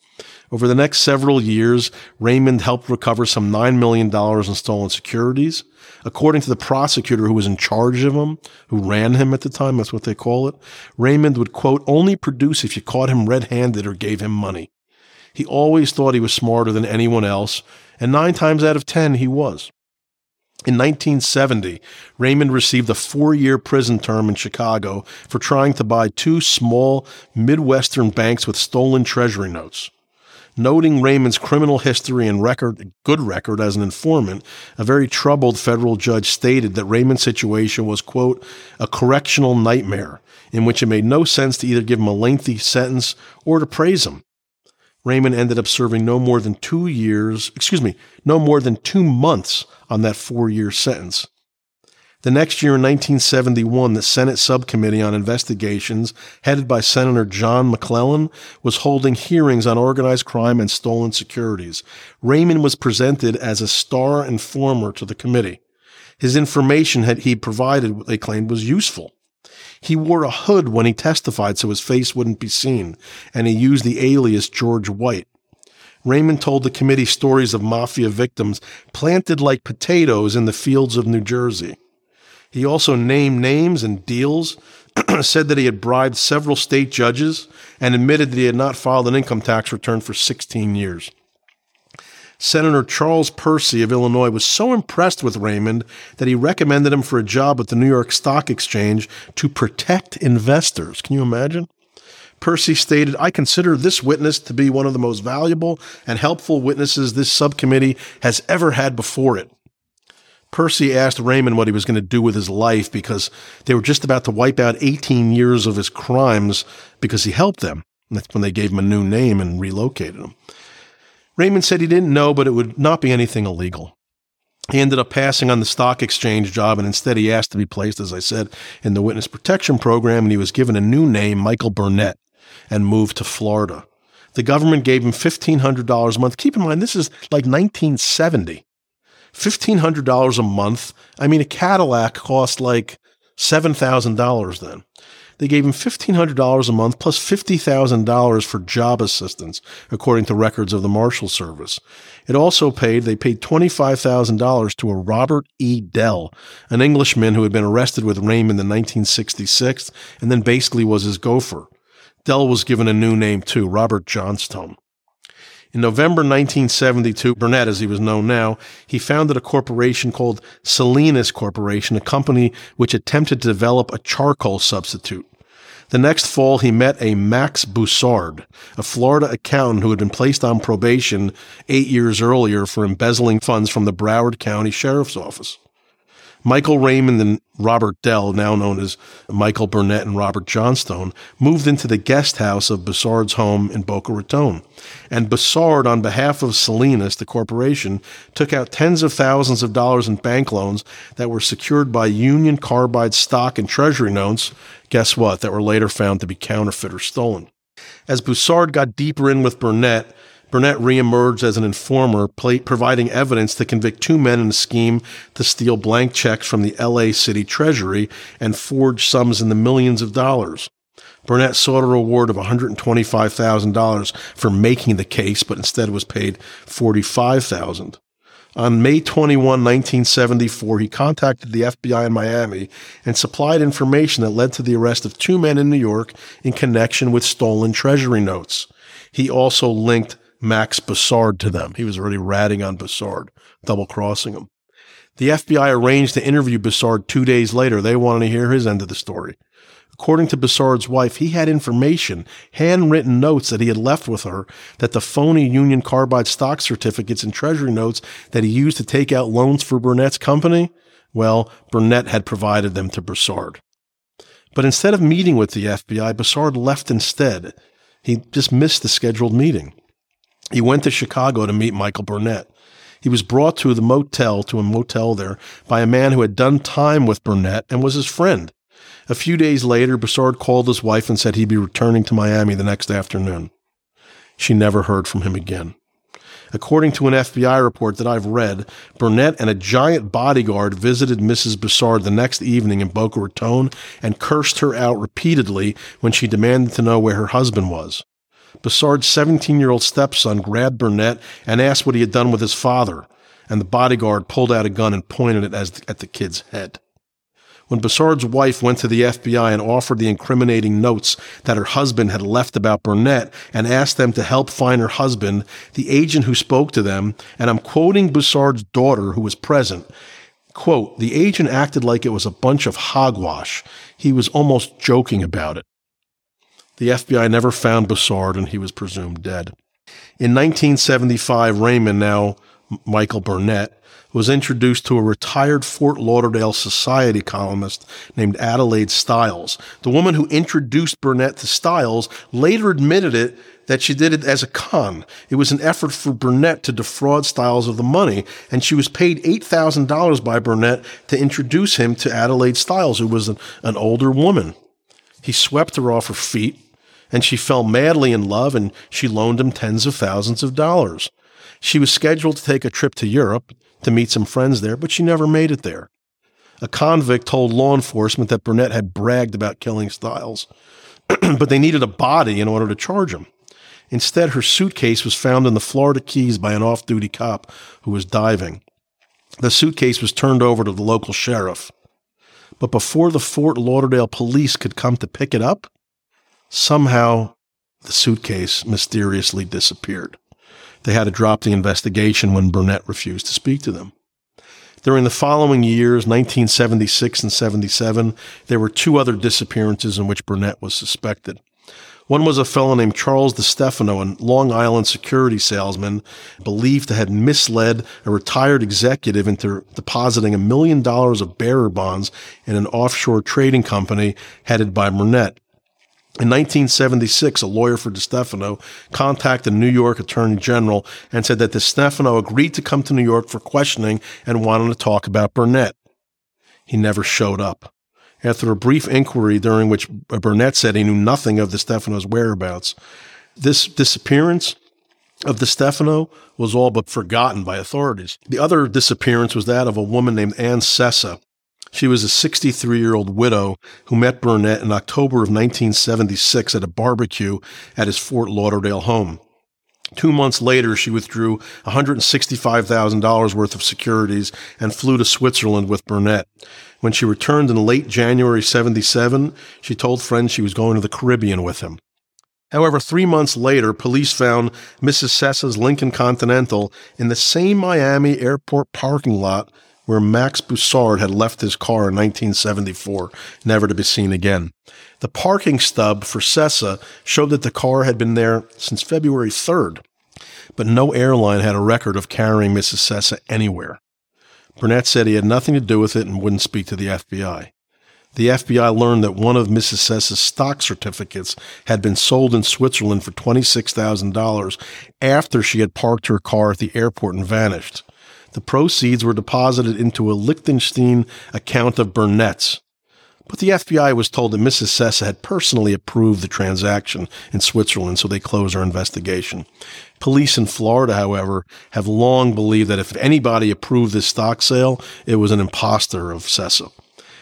Over the next several years, Raymond helped recover some $9 million in stolen securities. According to the prosecutor who was in charge of him, who ran him at the time, that's what they call it, Raymond would, quote, only produce if you caught him red handed or gave him money. He always thought he was smarter than anyone else, and nine times out of ten, he was. In 1970, Raymond received a four year prison term in Chicago for trying to buy two small Midwestern banks with stolen treasury notes. Noting Raymond's criminal history and record, good record as an informant, a very troubled federal judge stated that Raymond's situation was, quote, a correctional nightmare in which it made no sense to either give him a lengthy sentence or to praise him. Raymond ended up serving no more than two years, excuse me, no more than two months on that four year sentence. The next year in 1971, the Senate Subcommittee on Investigations, headed by Senator John McClellan, was holding hearings on organized crime and stolen securities. Raymond was presented as a star informer to the committee. His information that he provided, they claimed, was useful. He wore a hood when he testified so his face wouldn't be seen, and he used the alias George White. Raymond told the committee stories of mafia victims planted like potatoes in the fields of New Jersey. He also named names and deals, said that he had bribed several state judges, and admitted that he had not filed an income tax return for 16 years. Senator Charles Percy of Illinois was so impressed with Raymond that he recommended him for a job at the New York Stock Exchange to protect investors. Can you imagine? Percy stated, I consider this witness to be one of the most valuable and helpful witnesses this subcommittee has ever had before it. Percy asked Raymond what he was going to do with his life because they were just about to wipe out 18 years of his crimes because he helped them. That's when they gave him a new name and relocated him. Raymond said he didn't know, but it would not be anything illegal. He ended up passing on the stock exchange job, and instead he asked to be placed, as I said, in the witness protection program, and he was given a new name, Michael Burnett, and moved to Florida. The government gave him $1,500 a month. Keep in mind, this is like 1970. $1,500 a month. I mean, a Cadillac cost like $7,000 then. They gave him $1,500 a month plus $50,000 for job assistance, according to records of the Marshal Service. It also paid, they paid $25,000 to a Robert E. Dell, an Englishman who had been arrested with Raymond in 1966 and then basically was his gopher. Dell was given a new name too, Robert Johnstone. In November 1972, Burnett, as he was known now, he founded a corporation called Salinas Corporation, a company which attempted to develop a charcoal substitute. The next fall, he met a Max Boussard, a Florida accountant who had been placed on probation eight years earlier for embezzling funds from the Broward County Sheriff's Office. Michael Raymond and Robert Dell, now known as Michael Burnett and Robert Johnstone, moved into the guest house of Boussard's home in Boca Raton. And Boussard, on behalf of Salinas, the corporation, took out tens of thousands of dollars in bank loans that were secured by Union Carbide stock and treasury notes, guess what, that were later found to be counterfeit or stolen. As Boussard got deeper in with Burnett, Burnett reemerged as an informer, providing evidence to convict two men in a scheme to steal blank checks from the LA City Treasury and forge sums in the millions of dollars. Burnett sought a reward of $125,000 for making the case, but instead was paid $45,000. On May 21, 1974, he contacted the FBI in Miami and supplied information that led to the arrest of two men in New York in connection with stolen treasury notes. He also linked Max Boussard to them. He was already ratting on Boussard, double crossing him. The FBI arranged to interview Boussard two days later. They wanted to hear his end of the story. According to Boussard's wife, he had information, handwritten notes that he had left with her, that the phony Union Carbide stock certificates and treasury notes that he used to take out loans for Burnett's company, well, Burnett had provided them to Boussard. But instead of meeting with the FBI, Boussard left instead. He just missed the scheduled meeting. He went to Chicago to meet Michael Burnett. He was brought to the motel, to a motel there, by a man who had done time with Burnett and was his friend. A few days later, Boussard called his wife and said he'd be returning to Miami the next afternoon. She never heard from him again. According to an FBI report that I've read, Burnett and a giant bodyguard visited Mrs. Boussard the next evening in Boca Raton and cursed her out repeatedly when she demanded to know where her husband was. Boussard's 17 year old stepson grabbed Burnett and asked what he had done with his father, and the bodyguard pulled out a gun and pointed it at the kid's head. When Broussard's wife went to the FBI and offered the incriminating notes that her husband had left about Burnett and asked them to help find her husband, the agent who spoke to them, and I'm quoting Broussard's daughter who was present, quote, the agent acted like it was a bunch of hogwash. He was almost joking about it. The FBI never found Broussard and he was presumed dead. In 1975, Raymond, now Michael Burnett, was introduced to a retired Fort Lauderdale Society columnist named Adelaide Stiles. The woman who introduced Burnett to Stiles later admitted it that she did it as a con. It was an effort for Burnett to defraud Stiles of the money, and she was paid $8,000 by Burnett to introduce him to Adelaide Stiles, who was an, an older woman. He swept her off her feet, and she fell madly in love, and she loaned him tens of thousands of dollars. She was scheduled to take a trip to Europe to meet some friends there, but she never made it there. A convict told law enforcement that Burnett had bragged about killing Stiles, but they needed a body in order to charge him. Instead, her suitcase was found in the Florida Keys by an off duty cop who was diving. The suitcase was turned over to the local sheriff. But before the Fort Lauderdale police could come to pick it up, somehow the suitcase mysteriously disappeared. They had to drop the investigation when Burnett refused to speak to them. During the following years, 1976 and 77, there were two other disappearances in which Burnett was suspected. One was a fellow named Charles DeStefano, a Long Island security salesman, believed to have misled a retired executive into depositing a million dollars of bearer bonds in an offshore trading company headed by Burnett. In 1976, a lawyer for DeStefano contacted the New York Attorney General and said that DeStefano agreed to come to New York for questioning and wanted to talk about Burnett. He never showed up. After a brief inquiry during which Burnett said he knew nothing of DeStefano's whereabouts, this disappearance of DeStefano was all but forgotten by authorities. The other disappearance was that of a woman named Ann Sessa, she was a 63 year old widow who met Burnett in October of 1976 at a barbecue at his Fort Lauderdale home. Two months later, she withdrew $165,000 worth of securities and flew to Switzerland with Burnett. When she returned in late January 77, she told friends she was going to the Caribbean with him. However, three months later, police found Mrs. Sessa's Lincoln Continental in the same Miami airport parking lot where Max Broussard had left his car in 1974, never to be seen again. The parking stub for Sessa showed that the car had been there since February 3rd, but no airline had a record of carrying Mrs. Sessa anywhere. Burnett said he had nothing to do with it and wouldn't speak to the FBI. The FBI learned that one of Mrs. Sessa's stock certificates had been sold in Switzerland for $26,000 after she had parked her car at the airport and vanished. The proceeds were deposited into a Liechtenstein account of Burnett's. But the FBI was told that Mrs. Sessa had personally approved the transaction in Switzerland, so they closed their investigation. Police in Florida, however, have long believed that if anybody approved this stock sale, it was an impostor of Sessa.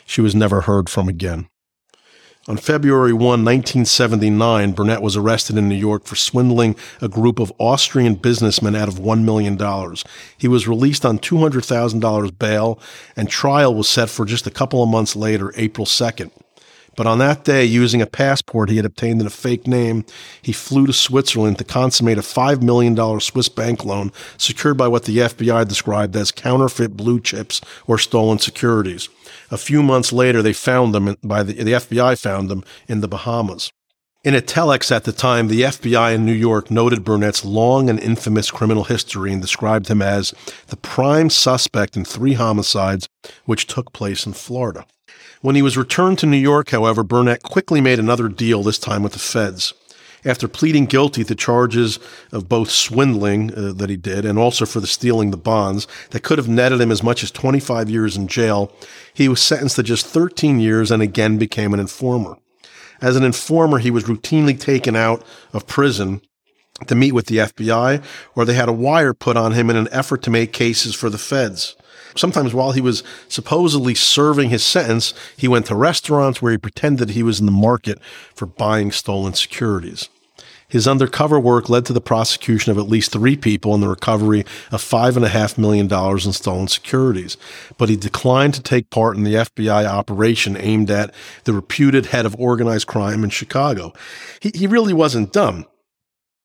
She was never heard from again. On February 1, 1979, Burnett was arrested in New York for swindling a group of Austrian businessmen out of $1 million. He was released on $200,000 bail, and trial was set for just a couple of months later, April 2nd. But on that day, using a passport he had obtained in a fake name, he flew to Switzerland to consummate a $5 million Swiss bank loan secured by what the FBI described as counterfeit blue chips or stolen securities. A few months later, they found them by the, the FBI found them in the Bahamas. In a telex at the time, the FBI in New York noted Burnett's long and infamous criminal history and described him as the prime suspect in three homicides which took place in Florida. When he was returned to New York, however, Burnett quickly made another deal, this time with the feds. After pleading guilty to charges of both swindling uh, that he did and also for the stealing the bonds that could have netted him as much as 25 years in jail, he was sentenced to just 13 years and again became an informer. As an informer, he was routinely taken out of prison to meet with the FBI, or they had a wire put on him in an effort to make cases for the feds. Sometimes while he was supposedly serving his sentence, he went to restaurants where he pretended he was in the market for buying stolen securities. His undercover work led to the prosecution of at least three people and the recovery of $5.5 million in stolen securities. But he declined to take part in the FBI operation aimed at the reputed head of organized crime in Chicago. He, he really wasn't dumb.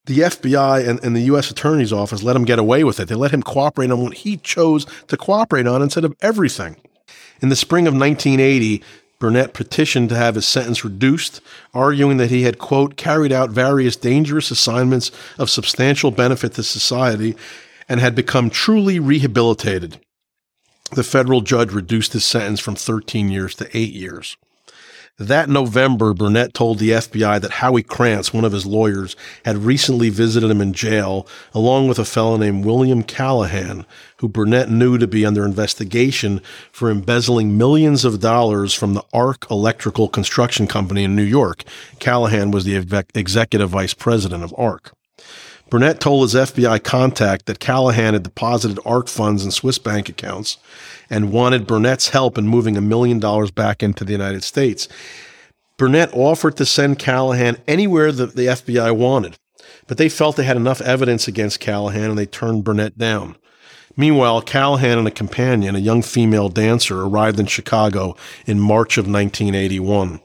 The FBI and, and the U.S. Attorney's Office let him get away with it. They let him cooperate on what he chose to cooperate on instead of everything. In the spring of 1980, Burnett petitioned to have his sentence reduced, arguing that he had, quote, carried out various dangerous assignments of substantial benefit to society and had become truly rehabilitated. The federal judge reduced his sentence from 13 years to eight years. That November, Burnett told the FBI that Howie Krantz, one of his lawyers, had recently visited him in jail, along with a fellow named William Callahan, who Burnett knew to be under investigation for embezzling millions of dollars from the Arc Electrical Construction Company in New York. Callahan was the executive vice president of Arc. Burnett told his FBI contact that Callahan had deposited ARC funds in Swiss bank accounts and wanted Burnett's help in moving a million dollars back into the United States. Burnett offered to send Callahan anywhere that the FBI wanted, but they felt they had enough evidence against Callahan and they turned Burnett down. Meanwhile, Callahan and a companion, a young female dancer, arrived in Chicago in March of 1981.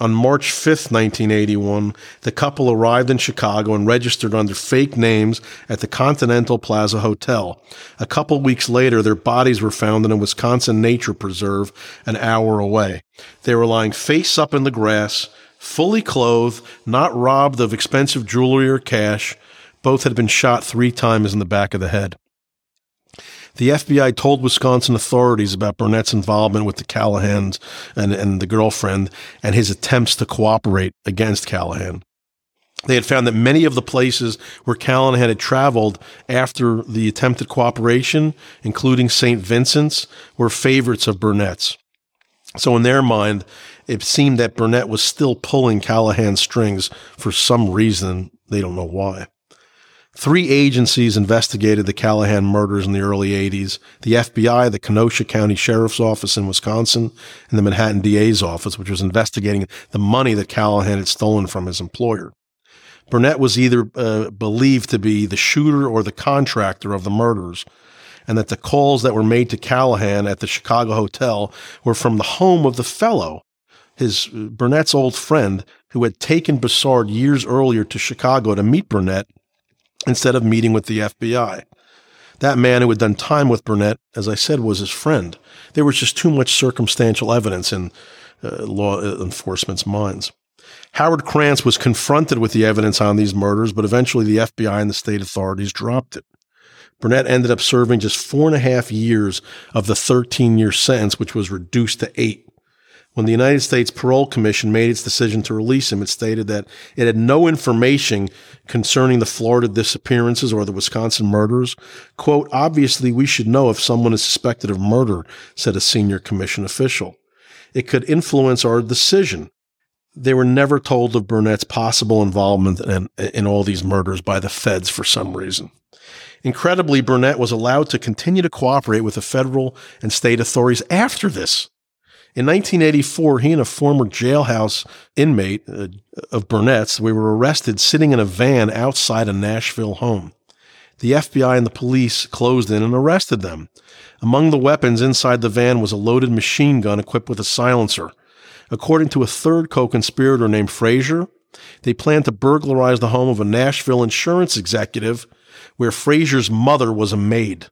On March 5th, 1981, the couple arrived in Chicago and registered under fake names at the Continental Plaza Hotel. A couple weeks later, their bodies were found in a Wisconsin nature preserve an hour away. They were lying face up in the grass, fully clothed, not robbed of expensive jewelry or cash. Both had been shot three times in the back of the head. The FBI told Wisconsin authorities about Burnett's involvement with the Callahans and, and the girlfriend and his attempts to cooperate against Callahan. They had found that many of the places where Callahan had traveled after the attempted cooperation, including St. Vincent's, were favorites of Burnett's. So, in their mind, it seemed that Burnett was still pulling Callahan's strings for some reason. They don't know why. Three agencies investigated the Callahan murders in the early 80s the FBI, the Kenosha County Sheriff's Office in Wisconsin, and the Manhattan DA's office, which was investigating the money that Callahan had stolen from his employer. Burnett was either uh, believed to be the shooter or the contractor of the murders, and that the calls that were made to Callahan at the Chicago hotel were from the home of the fellow, his uh, Burnett's old friend, who had taken Bessard years earlier to Chicago to meet Burnett instead of meeting with the FBI. That man who had done time with Burnett, as I said, was his friend. There was just too much circumstantial evidence in uh, law enforcement's minds. Howard Krantz was confronted with the evidence on these murders, but eventually the FBI and the state authorities dropped it. Burnett ended up serving just four and a half years of the 13 year sentence, which was reduced to eight. When the United States Parole Commission made its decision to release him, it stated that it had no information concerning the Florida disappearances or the Wisconsin murders. Quote, obviously, we should know if someone is suspected of murder, said a senior commission official. It could influence our decision. They were never told of Burnett's possible involvement in, in all these murders by the feds for some reason. Incredibly, Burnett was allowed to continue to cooperate with the federal and state authorities after this. In 1984, he and a former jailhouse inmate uh, of Burnett's, we were arrested sitting in a van outside a Nashville home. The FBI and the police closed in and arrested them. Among the weapons inside the van was a loaded machine gun equipped with a silencer. According to a third co-conspirator named Frazier, they planned to burglarize the home of a Nashville insurance executive where Frazier's mother was a maid.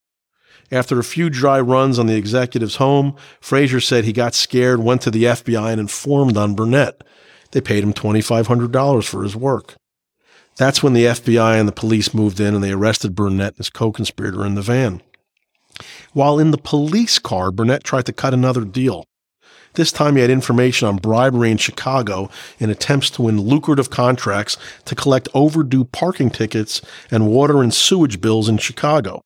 After a few dry runs on the executive's home, Frazier said he got scared, went to the FBI, and informed on Burnett. They paid him $2,500 for his work. That's when the FBI and the police moved in and they arrested Burnett and his co conspirator in the van. While in the police car, Burnett tried to cut another deal. This time he had information on bribery in Chicago in attempts to win lucrative contracts to collect overdue parking tickets and water and sewage bills in Chicago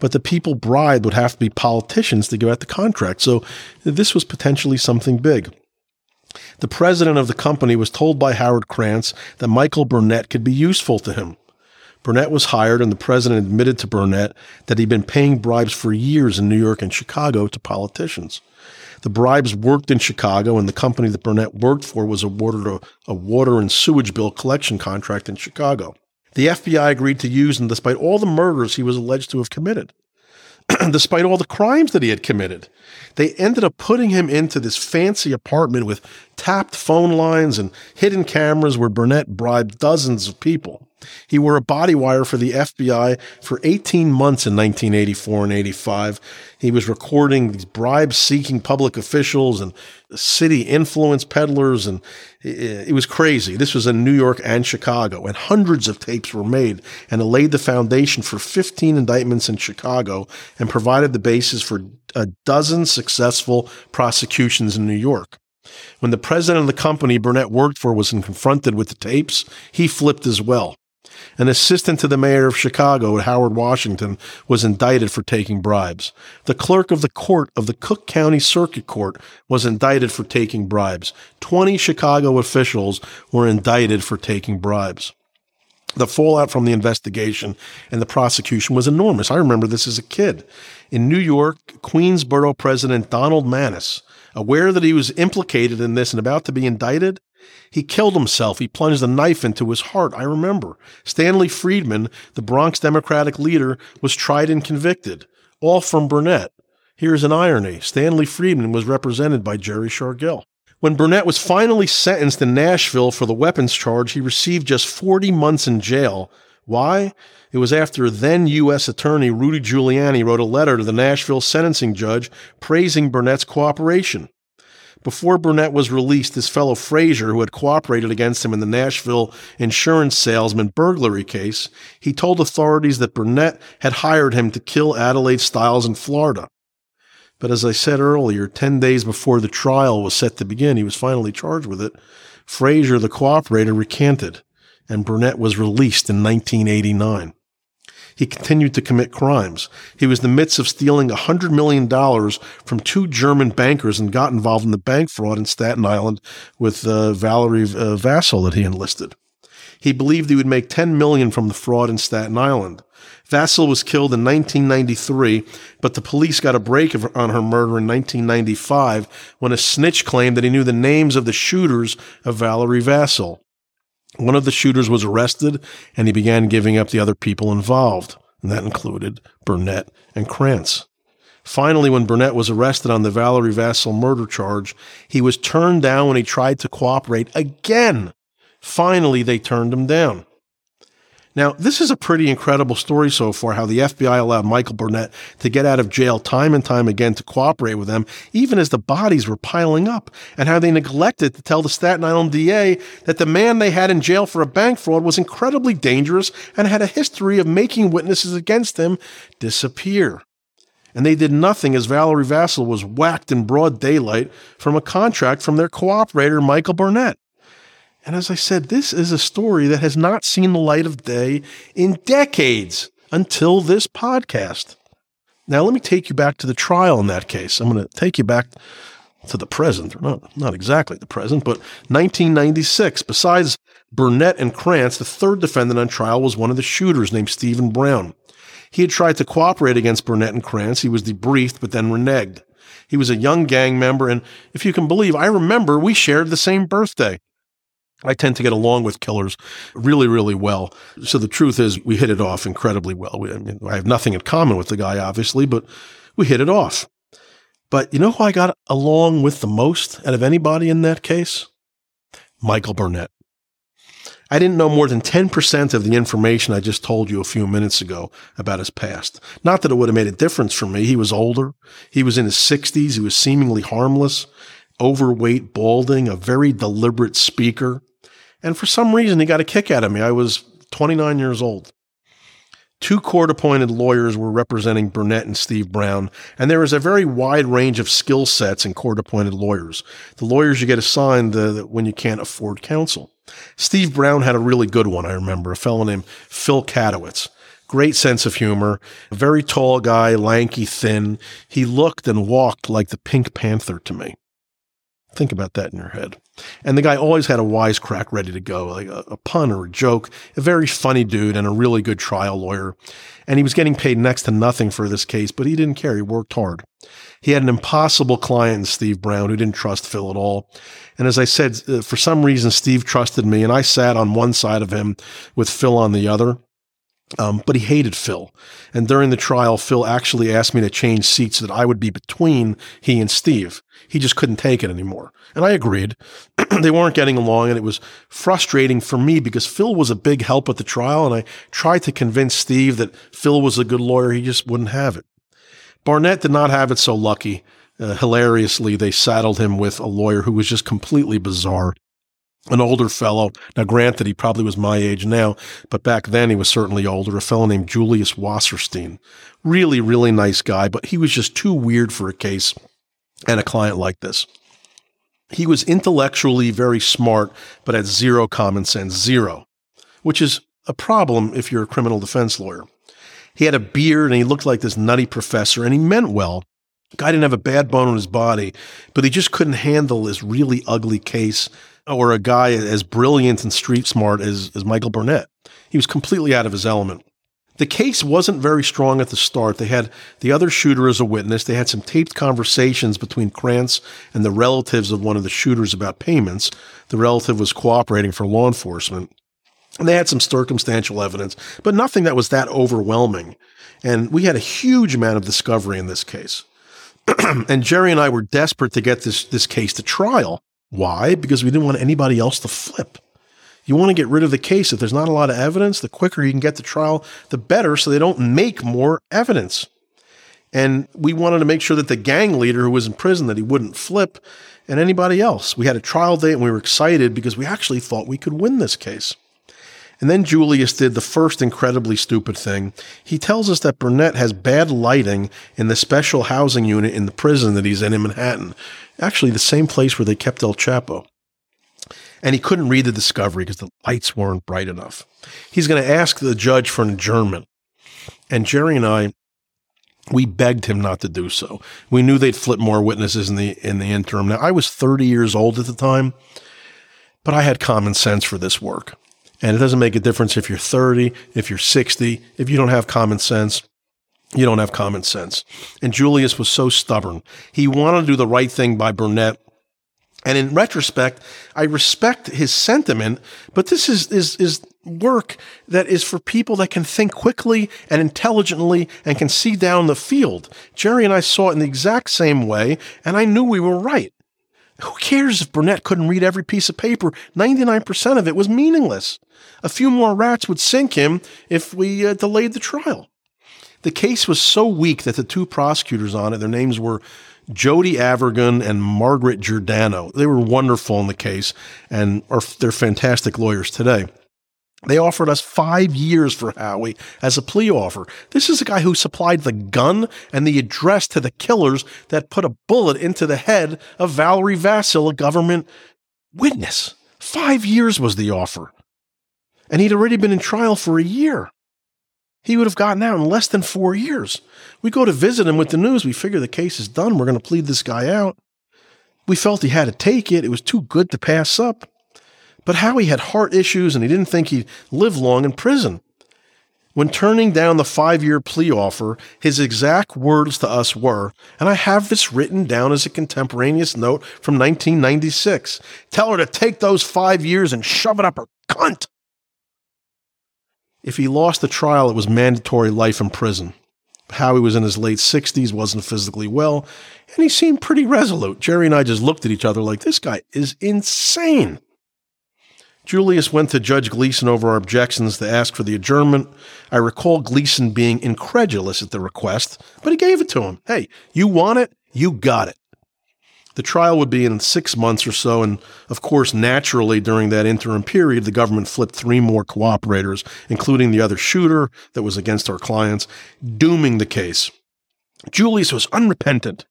but the people bribed would have to be politicians to give out the contract. So this was potentially something big. The president of the company was told by Howard Krantz that Michael Burnett could be useful to him. Burnett was hired, and the president admitted to Burnett that he'd been paying bribes for years in New York and Chicago to politicians. The bribes worked in Chicago, and the company that Burnett worked for was awarded a, a water and sewage bill collection contract in Chicago. The FBI agreed to use him despite all the murders he was alleged to have committed. despite all the crimes that he had committed. They ended up putting him into this fancy apartment with tapped phone lines and hidden cameras where Burnett bribed dozens of people. He wore a body wire for the FBI for 18 months in 1984 and 85. He was recording these bribe seeking public officials and city influence peddlers, and it was crazy. This was in New York and Chicago, and hundreds of tapes were made, and it laid the foundation for 15 indictments in Chicago and provided the basis for a dozen successful prosecutions in New York. When the president of the company Burnett worked for was confronted with the tapes, he flipped as well. An assistant to the mayor of Chicago, Harold Washington, was indicted for taking bribes. The clerk of the court of the Cook County Circuit Court was indicted for taking bribes. 20 Chicago officials were indicted for taking bribes. The fallout from the investigation and the prosecution was enormous. I remember this as a kid. In New York, Queensboro President Donald Manes, aware that he was implicated in this and about to be indicted, he killed himself. He plunged a knife into his heart. I remember. Stanley Friedman, the Bronx Democratic leader, was tried and convicted, all from Burnett. Here's an irony Stanley Friedman was represented by Jerry Shargel. When Burnett was finally sentenced in Nashville for the weapons charge, he received just 40 months in jail. Why? It was after then U.S. Attorney Rudy Giuliani wrote a letter to the Nashville sentencing judge praising Burnett's cooperation. Before Burnett was released, his fellow Frazier, who had cooperated against him in the Nashville insurance salesman burglary case, he told authorities that Burnett had hired him to kill Adelaide Stiles in Florida. But as I said earlier, 10 days before the trial was set to begin, he was finally charged with it. Frazier, the cooperator, recanted, and Burnett was released in 1989 he continued to commit crimes. He was in the midst of stealing $100 million from two German bankers and got involved in the bank fraud in Staten Island with uh, Valerie uh, Vassell that he enlisted. He believed he would make 10 million from the fraud in Staten Island. Vassell was killed in 1993, but the police got a break on her murder in 1995 when a snitch claimed that he knew the names of the shooters of Valerie Vassell. One of the shooters was arrested and he began giving up the other people involved, and that included Burnett and Krantz. Finally, when Burnett was arrested on the Valerie Vassell murder charge, he was turned down when he tried to cooperate again. Finally, they turned him down. Now, this is a pretty incredible story so far how the FBI allowed Michael Burnett to get out of jail time and time again to cooperate with them, even as the bodies were piling up, and how they neglected to tell the Staten Island DA that the man they had in jail for a bank fraud was incredibly dangerous and had a history of making witnesses against him disappear. And they did nothing as Valerie Vassell was whacked in broad daylight from a contract from their cooperator, Michael Burnett. And as I said, this is a story that has not seen the light of day in decades until this podcast. Now, let me take you back to the trial in that case. I'm going to take you back to the present, or not, not exactly the present, but 1996. Besides Burnett and Krantz, the third defendant on trial was one of the shooters named Stephen Brown. He had tried to cooperate against Burnett and Krantz. He was debriefed, but then reneged. He was a young gang member, and if you can believe, I remember we shared the same birthday. I tend to get along with killers really, really well. So the truth is, we hit it off incredibly well. We, I, have nothing in common with the guy, obviously, but we hit it off. But you know who I got along with the most out of anybody in that case? Michael Burnett. I didn't know more than 10% of the information I just told you a few minutes ago about his past. Not that it would have made a difference for me. He was older. He was in his 60s. He was seemingly harmless, overweight, balding, a very deliberate speaker. And for some reason, he got a kick out of me. I was 29 years old. Two court appointed lawyers were representing Burnett and Steve Brown, and there is a very wide range of skill sets in court appointed lawyers. The lawyers you get assigned uh, when you can't afford counsel. Steve Brown had a really good one, I remember, a fellow named Phil Katowitz. Great sense of humor, a very tall guy, lanky, thin. He looked and walked like the Pink Panther to me. Think about that in your head. And the guy always had a wisecrack ready to go, like a, a, pun or a joke. A very funny dude and a really good trial lawyer. And he was getting paid next to nothing for this case, but he didn't care. He worked hard. He had an impossible client, Steve Brown, who didn't trust Phil at all. And as I said, uh, for some reason, Steve trusted me, and I sat on one side of him with Phil on the other. Um, but he hated Phil. And during the trial, Phil actually asked me to change seats so that I would be between he and Steve. He just couldn't take it anymore. And I agreed. they weren't getting along, and it was frustrating for me because Phil was a big help at the trial, and I tried to convince Steve that Phil was a good lawyer. He just wouldn't have it. Burnett did not have it so lucky. Uh, hilariously, they saddled him with a lawyer who was just completely bizarre an older fellow. Now, granted, he probably was my age now, but back then he was certainly older. A fellow named Julius Wasserstein. Really, really nice guy, but he was just too weird for a case and a client like this. He was intellectually very smart, but had zero common sense, zero, which is a problem if you're a criminal defense lawyer. He had a beard and he looked like this nutty professor, and he meant well. Guy didn't have a bad bone in his body, but he just couldn't handle this really ugly case or a guy as brilliant and street smart as, as Michael Burnett. He was completely out of his element. The case wasn't very strong at the start. They had the other shooter as a witness. They had some taped conversations between Krantz and the relatives of one of the shooters about payments. The relative was cooperating for law enforcement. And they had some circumstantial evidence, but nothing that was that overwhelming. And we had a huge amount of discovery in this case. and Jerry and I were desperate to get this, this case to trial. Why? Because we didn't want anybody else to flip. You want to get rid of the case. If there's not a lot of evidence, the quicker you can get to trial, the better, so they don't make more evidence. And we wanted to make sure that the gang leader who was in prison that he wouldn't flip and anybody else. We had a trial date and we were excited because we actually thought we could win this case. And then Julius did the first incredibly stupid thing. He tells us that Burnett has bad lighting in the special housing unit in the prison that he's in in Manhattan. Actually, the same place where they kept El Chapo. And he couldn't read the discovery because the lights weren't bright enough. He's going to ask the judge for an adjournment. And Jerry and I, we begged him not to do so. We knew they'd flip more witnesses in the in the interim. Now I was 30 years old at the time, but I had common sense for this work. And it doesn't make a difference if you're 30, if you're 60, if you don't have common sense, you don't have common sense. And Julius was so stubborn. He wanted to do the right thing by Burnett. And in retrospect, I respect his sentiment, but this is, is, is work that is for people that can think quickly and intelligently and can see down the field. Jerry and I saw it in the exact same way, and I knew we were right. Who cares if Burnett couldn't read every piece of paper? 99% of it was meaningless. A few more rats would sink him if we uh, delayed the trial. The case was so weak that the two prosecutors on it, their names were Jody Avirgan and Margaret Giordano. They were wonderful in the case and are they're fantastic lawyers today. They offered us five years for Howie as a plea offer. This is a guy who supplied the gun and the address to the killers that put a bullet into the head of Valerie Vassell, a government witness. Five years was the offer. And he'd already been in trial for a year. He would have gotten out in less than four years. We go to visit him with the news. We figure the case is done. We're going to plead this guy out. We felt he had to take it. It was too good to pass up. But Howie had heart issues and he didn't think he'd live long in prison. When turning down the five year plea offer, his exact words to us were, and I have this written down as a contemporaneous note from 1996 tell her to take those five years and shove it up her cunt. If he lost the trial, it was mandatory life in prison. Howie was in his late 60s, wasn't physically well, and he seemed pretty resolute. Jerry and I just looked at each other like, this guy is insane. Julius went to Judge Gleeson over our objections to ask for the adjournment. I recall Gleeson being incredulous at the request, but he gave it to him. Hey, you want it? You got it. The trial would be in six months or so, and of course, naturally, during that interim period, the government flipped three more cooperators, including the other shooter that was against our clients, dooming the case. Julius was unrepentant.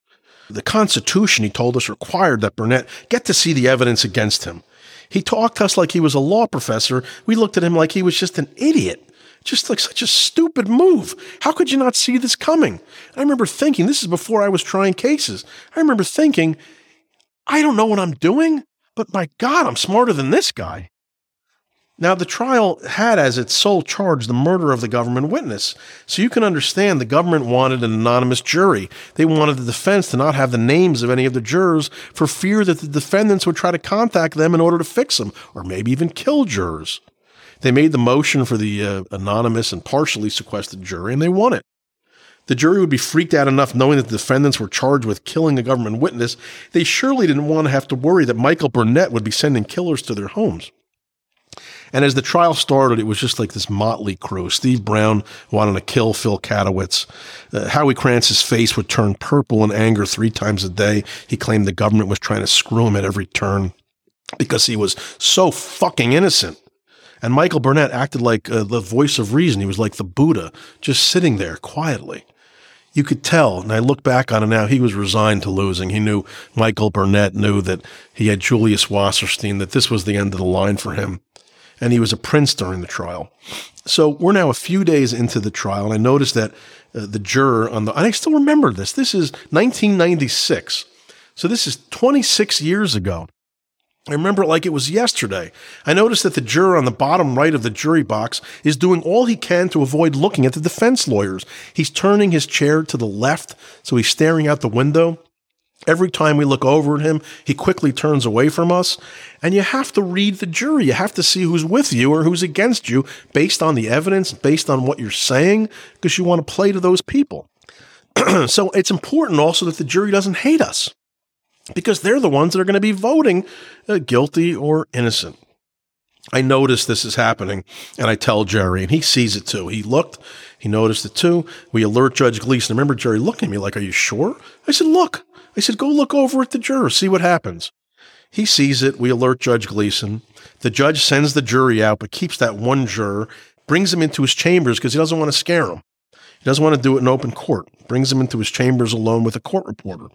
The Constitution, he told us, required that Burnett get to see the evidence against him. He talked to us like he was a law professor. We looked at him like he was just an idiot. Just like such a stupid move. How could you not see this coming? I remember thinking, this is before I was trying cases. I remember thinking, I don't know what I'm doing, but my God, I'm smarter than this guy. Now, the trial had as its sole charge the murder of the government witness. So you can understand the government wanted an anonymous jury. They wanted the defense to not have the names of any of the jurors for fear that the defendants would try to contact them in order to fix them or maybe even kill jurors. They made the motion for the uh, anonymous and partially sequestered jury, and they won it. The jury would be freaked out enough knowing that the defendants were charged with killing a government witness. They surely didn't want to have to worry that Michael Burnett would be sending killers to their homes. And as the trial started, it was just like this motley crew. Steve Brown wanted to kill Phil Kadowitz. Uh, Howie Krantz's face would turn purple in anger three times a day. He claimed the government was trying to screw him at every turn because he was so fucking innocent. And Michael Burnett acted like uh, the voice of reason. He was like the Buddha, just sitting there quietly. You could tell, and I look back on it now, he was resigned to losing. He knew Michael Burnett knew that he had Julius Wasserstein, that this was the end of the line for him. And he was a prince during the trial. So we're now a few days into the trial, and I noticed that uh, the juror on the, and I still remember this, this is 1996. So this is 26 years ago. I remember it like it was yesterday. I noticed that the juror on the bottom right of the jury box is doing all he can to avoid looking at the defense lawyers. He's turning his chair to the left, so he's staring out the window. Every time we look over at him, he quickly turns away from us. And you have to read the jury. You have to see who's with you or who's against you based on the evidence, based on what you're saying, because you want to play to those people. so it's important also that the jury doesn't hate us because they're the ones that are going to be voting uh, guilty or innocent. I notice this is happening and I tell Jerry, and he sees it too. He looked, he noticed it too. We alert Judge Gleeson. Remember Jerry looking at me like, Are you sure? I said, Look. I said, Go look over at the juror, see what happens. He sees it. We alert Judge Gleeson. The judge sends the jury out, but keeps that one juror, brings him into his chambers because he doesn't want to scare him. He doesn't want to do it in open court, brings him into his chambers alone with a court reporter.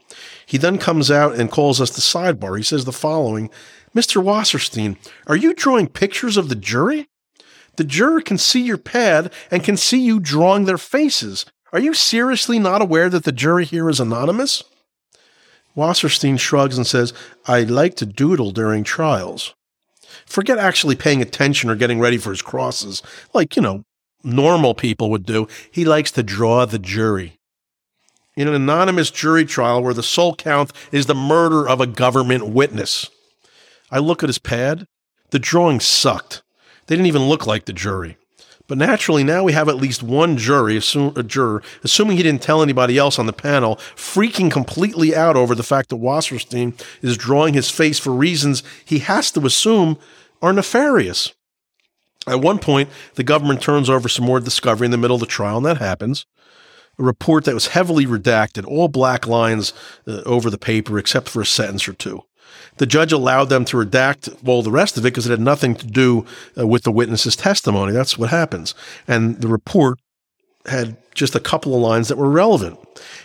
He then comes out and calls us to sidebar. He says the following Mr. Wasserstein, are you drawing pictures of the jury? The juror can see your pad and can see you drawing their faces. Are you seriously not aware that the jury here is anonymous? Wasserstein shrugs and says, I like to doodle during trials. Forget actually paying attention or getting ready for his crosses, like, you know, normal people would do. He likes to draw the jury. In an anonymous jury trial where the sole count is the murder of a government witness. I look at his pad. The drawing sucked. They didn't even look like the jury. But naturally, now we have at least one jury, assume, a juror, assuming he didn't tell anybody else on the panel, freaking completely out over the fact that Wasserstein is drawing his face for reasons he has to assume are nefarious. At one point, the government turns over some more discovery in the middle of the trial, and that happens. A report that was heavily redacted, all black lines uh, over the paper except for a sentence or two. The judge allowed them to redact all the rest of it because it had nothing to do uh, with the witness's testimony. That's what happens. And the report had just a couple of lines that were relevant.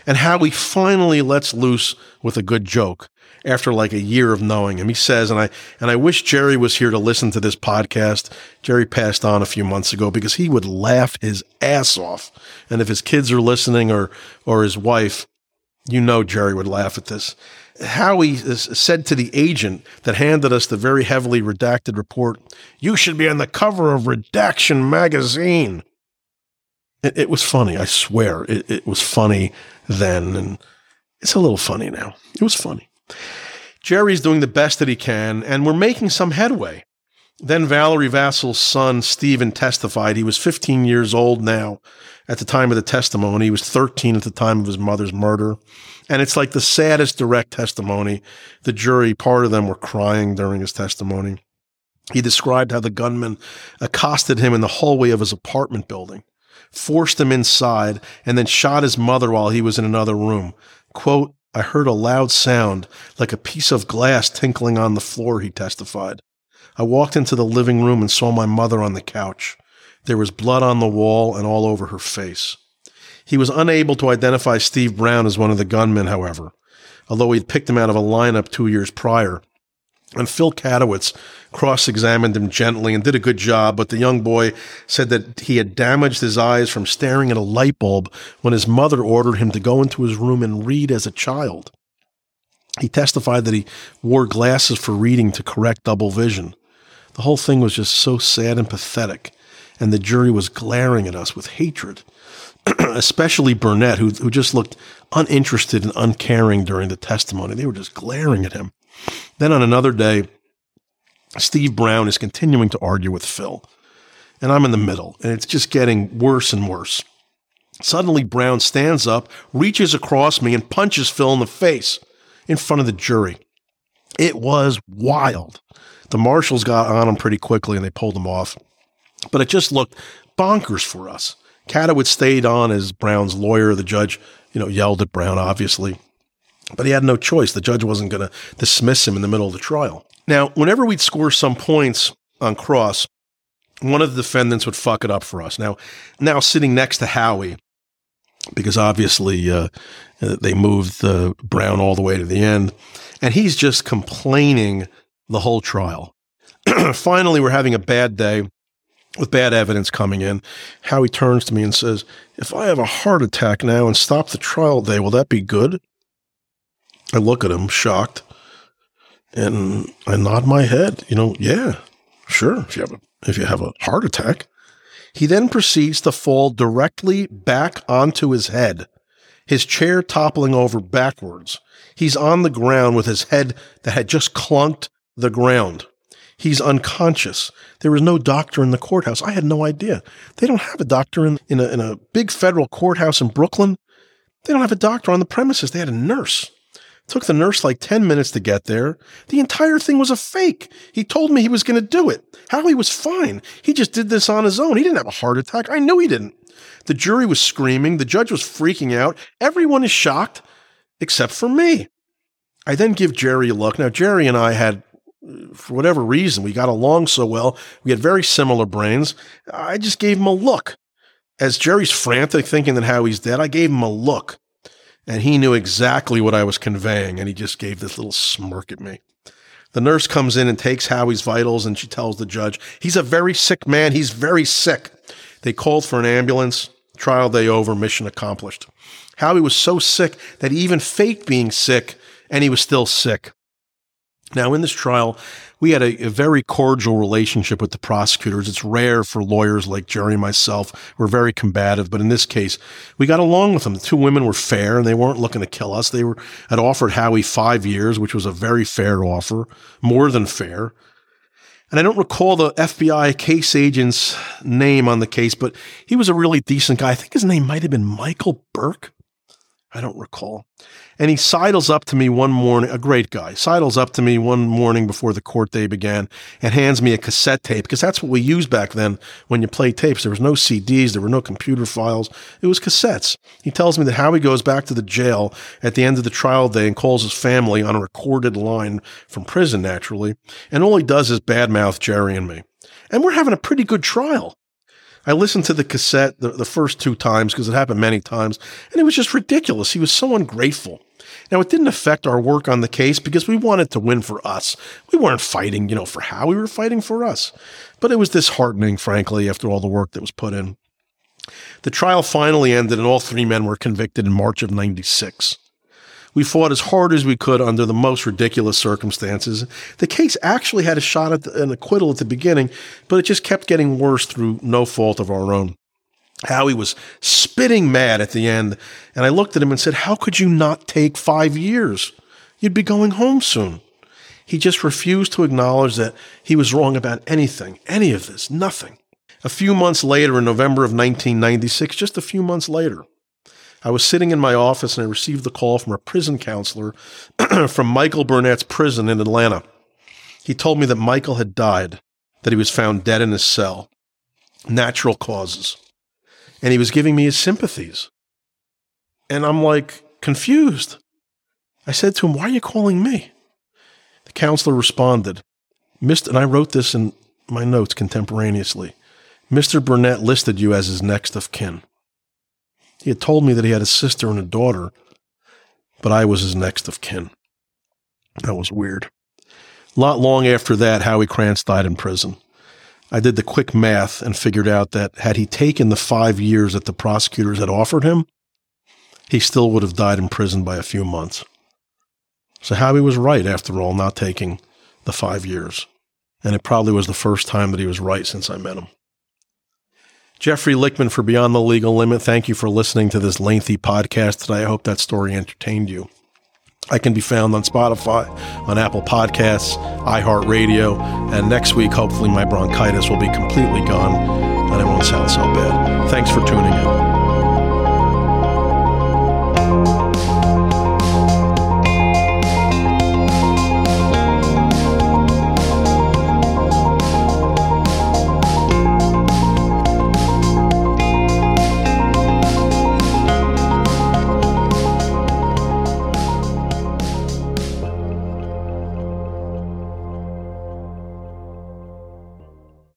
And Howie finally lets loose with a good joke after like a year of knowing him. He says, and I and I wish Jerry was here to listen to this podcast. Jerry passed on a few months ago because he would laugh his ass off. And if his kids are listening or or his wife, you know Jerry would laugh at this. Howie said to the agent that handed us the very heavily redacted report, You should be on the cover of Redaction magazine. It, it was funny, I swear. It, it was funny then, and it's a little funny now. It was funny. Jerry's doing the best that he can, and we're making some headway. Then Valerie Vassell's son, Stephen, testified. He was 15 years old now at the time of the testimony. He was 13 at the time of his mother's murder. And it's like the saddest direct testimony. The jury, part of them were crying during his testimony. He described how the gunman accosted him in the hallway of his apartment building, forced him inside, and then shot his mother while he was in another room. Quote, I heard a loud sound, like a piece of glass tinkling on the floor, he testified. I walked into the living room and saw my mother on the couch. There was blood on the wall and all over her face. He was unable to identify Steve Brown as one of the gunmen, however, although he'd picked him out of a lineup two years prior. And Phil Kadowitz cross examined him gently and did a good job, but the young boy said that he had damaged his eyes from staring at a light bulb when his mother ordered him to go into his room and read as a child. He testified that he wore glasses for reading to correct double vision. The whole thing was just so sad and pathetic, and the jury was glaring at us with hatred, especially Burnett, who, who just looked uninterested and uncaring during the testimony. They were just glaring at him. Then on another day, Steve Brown is continuing to argue with Phil, and I'm in the middle, and it's just getting worse and worse. Suddenly, Brown stands up, reaches across me, and punches Phil in the face in front of the jury. It was wild. The marshals got on him pretty quickly and they pulled him off. But it just looked bonkers for us. Katowitz stayed on as Brown's lawyer. The judge, you know, yelled at Brown, obviously. But he had no choice. The judge wasn't going to dismiss him in the middle of the trial. Now, whenever we'd score some points on cross, one of the defendants would fuck it up for us. Now, now sitting next to Howie, because obviously uh, they moved uh, Brown all the way to the end, and he's just complaining the whole trial. Finally, we're having a bad day with bad evidence coming in. Howie turns to me and says, If I have a heart attack now and stop the trial day, will that be good? I look at him, shocked, and I nod my head. You know, yeah, sure. If you have a if you have a heart attack. He then proceeds to fall directly back onto his head, his chair toppling over backwards. He's on the ground with his head that had just clunked the ground. He's unconscious. There was no doctor in the courthouse. I had no idea. They don't have a doctor in, in, a, in a big federal courthouse in Brooklyn. They don't have a doctor on the premises. They had a nurse. Took the nurse like 10 minutes to get there. The entire thing was a fake. He told me he was going to do it. Howie was fine. He just did this on his own. He didn't have a heart attack. I knew he didn't. The jury was screaming. The judge was freaking out. Everyone is shocked except for me. I then give Jerry a look. Now, Jerry and I had, for whatever reason, we got along so well. We had very similar brains. I just gave him a look. As Jerry's frantic, thinking that Howie's dead, I gave him a look and he knew exactly what I was conveying, and he just gave this little smirk at me. The nurse comes in and takes Howie's vitals, and she tells the judge, He's a very sick man. He's very sick. They called for an ambulance. Trial day over, mission accomplished. Howie was so sick that he even faked being sick, and he was still sick. Now, in this trial, we had a, a, very cordial relationship with the prosecutors. It's rare for lawyers like Jerry and myself. We're very combative, but in this case, we got along with them. The two women were fair and they weren't looking to kill us. They were had offered Howie five years, which was a very fair offer, more than fair. And I don't recall the FBI case agent's name on the case, but he was a really decent guy. I think his name might have been Michael Burke. I don't recall. And he sidles up to me one morning, a great guy, sidles up to me one morning before the court day began and hands me a cassette tape because that's what we used back then when you play tapes. There was no CDs, there were no computer files, it was cassettes. He tells me that Howie goes back to the jail at the end of the trial day and calls his family on a recorded line from prison, naturally. And all he does is badmouth Jerry and me. And we're having a pretty good trial. I listened to the cassette the, the first two times because it happened many times, and it was just ridiculous. He was so ungrateful. Now, it didn't affect our work on the case because we wanted to win for us. We weren't fighting, you know, for Howie were fighting for us. But it was disheartening, frankly, after all the work that was put in. The trial finally ended, and all three men were convicted in March of 96. We fought as hard as we could under the most ridiculous circumstances. The case actually had a shot at an acquittal at the beginning, but it just kept getting worse through no fault of our own. Howie was spitting mad at the end, and I looked at him and said, How could you not take five years? You'd be going home soon. He just refused to acknowledge that he was wrong about anything, any of this, nothing. A few months later, in November of 1996, just a few months later, I was sitting in my office and I received the call from a prison counselor from Michael Burnett's prison in Atlanta. He told me that Michael had died, that he was found dead in his cell, natural causes, and he was giving me his sympathies. And I'm like confused. I said to him, Why are you calling me? The counselor responded, Mr. And I wrote this in my notes contemporaneously. Mr. Burnett listed you as his next of kin. He had told me that he had a sister and a daughter, but I was his next of kin. That was weird. Not long after that, Howie Krantz died in prison. I did the quick math and figured out that had he taken the five years that the prosecutors had offered him, he still would have died in prison by a few months. So Howie was right after all, not taking the five years. And it probably was the first time that he was right since I met him. Jeffrey Lichtman for Beyond the Legal Limit. Thank you for listening to this lengthy podcast today. I hope that story entertained you. I can be found on Spotify, on Apple Podcasts, iHeartRadio, and next week, hopefully, my bronchitis will be completely gone and it won't sound so bad. Thanks for tuning in.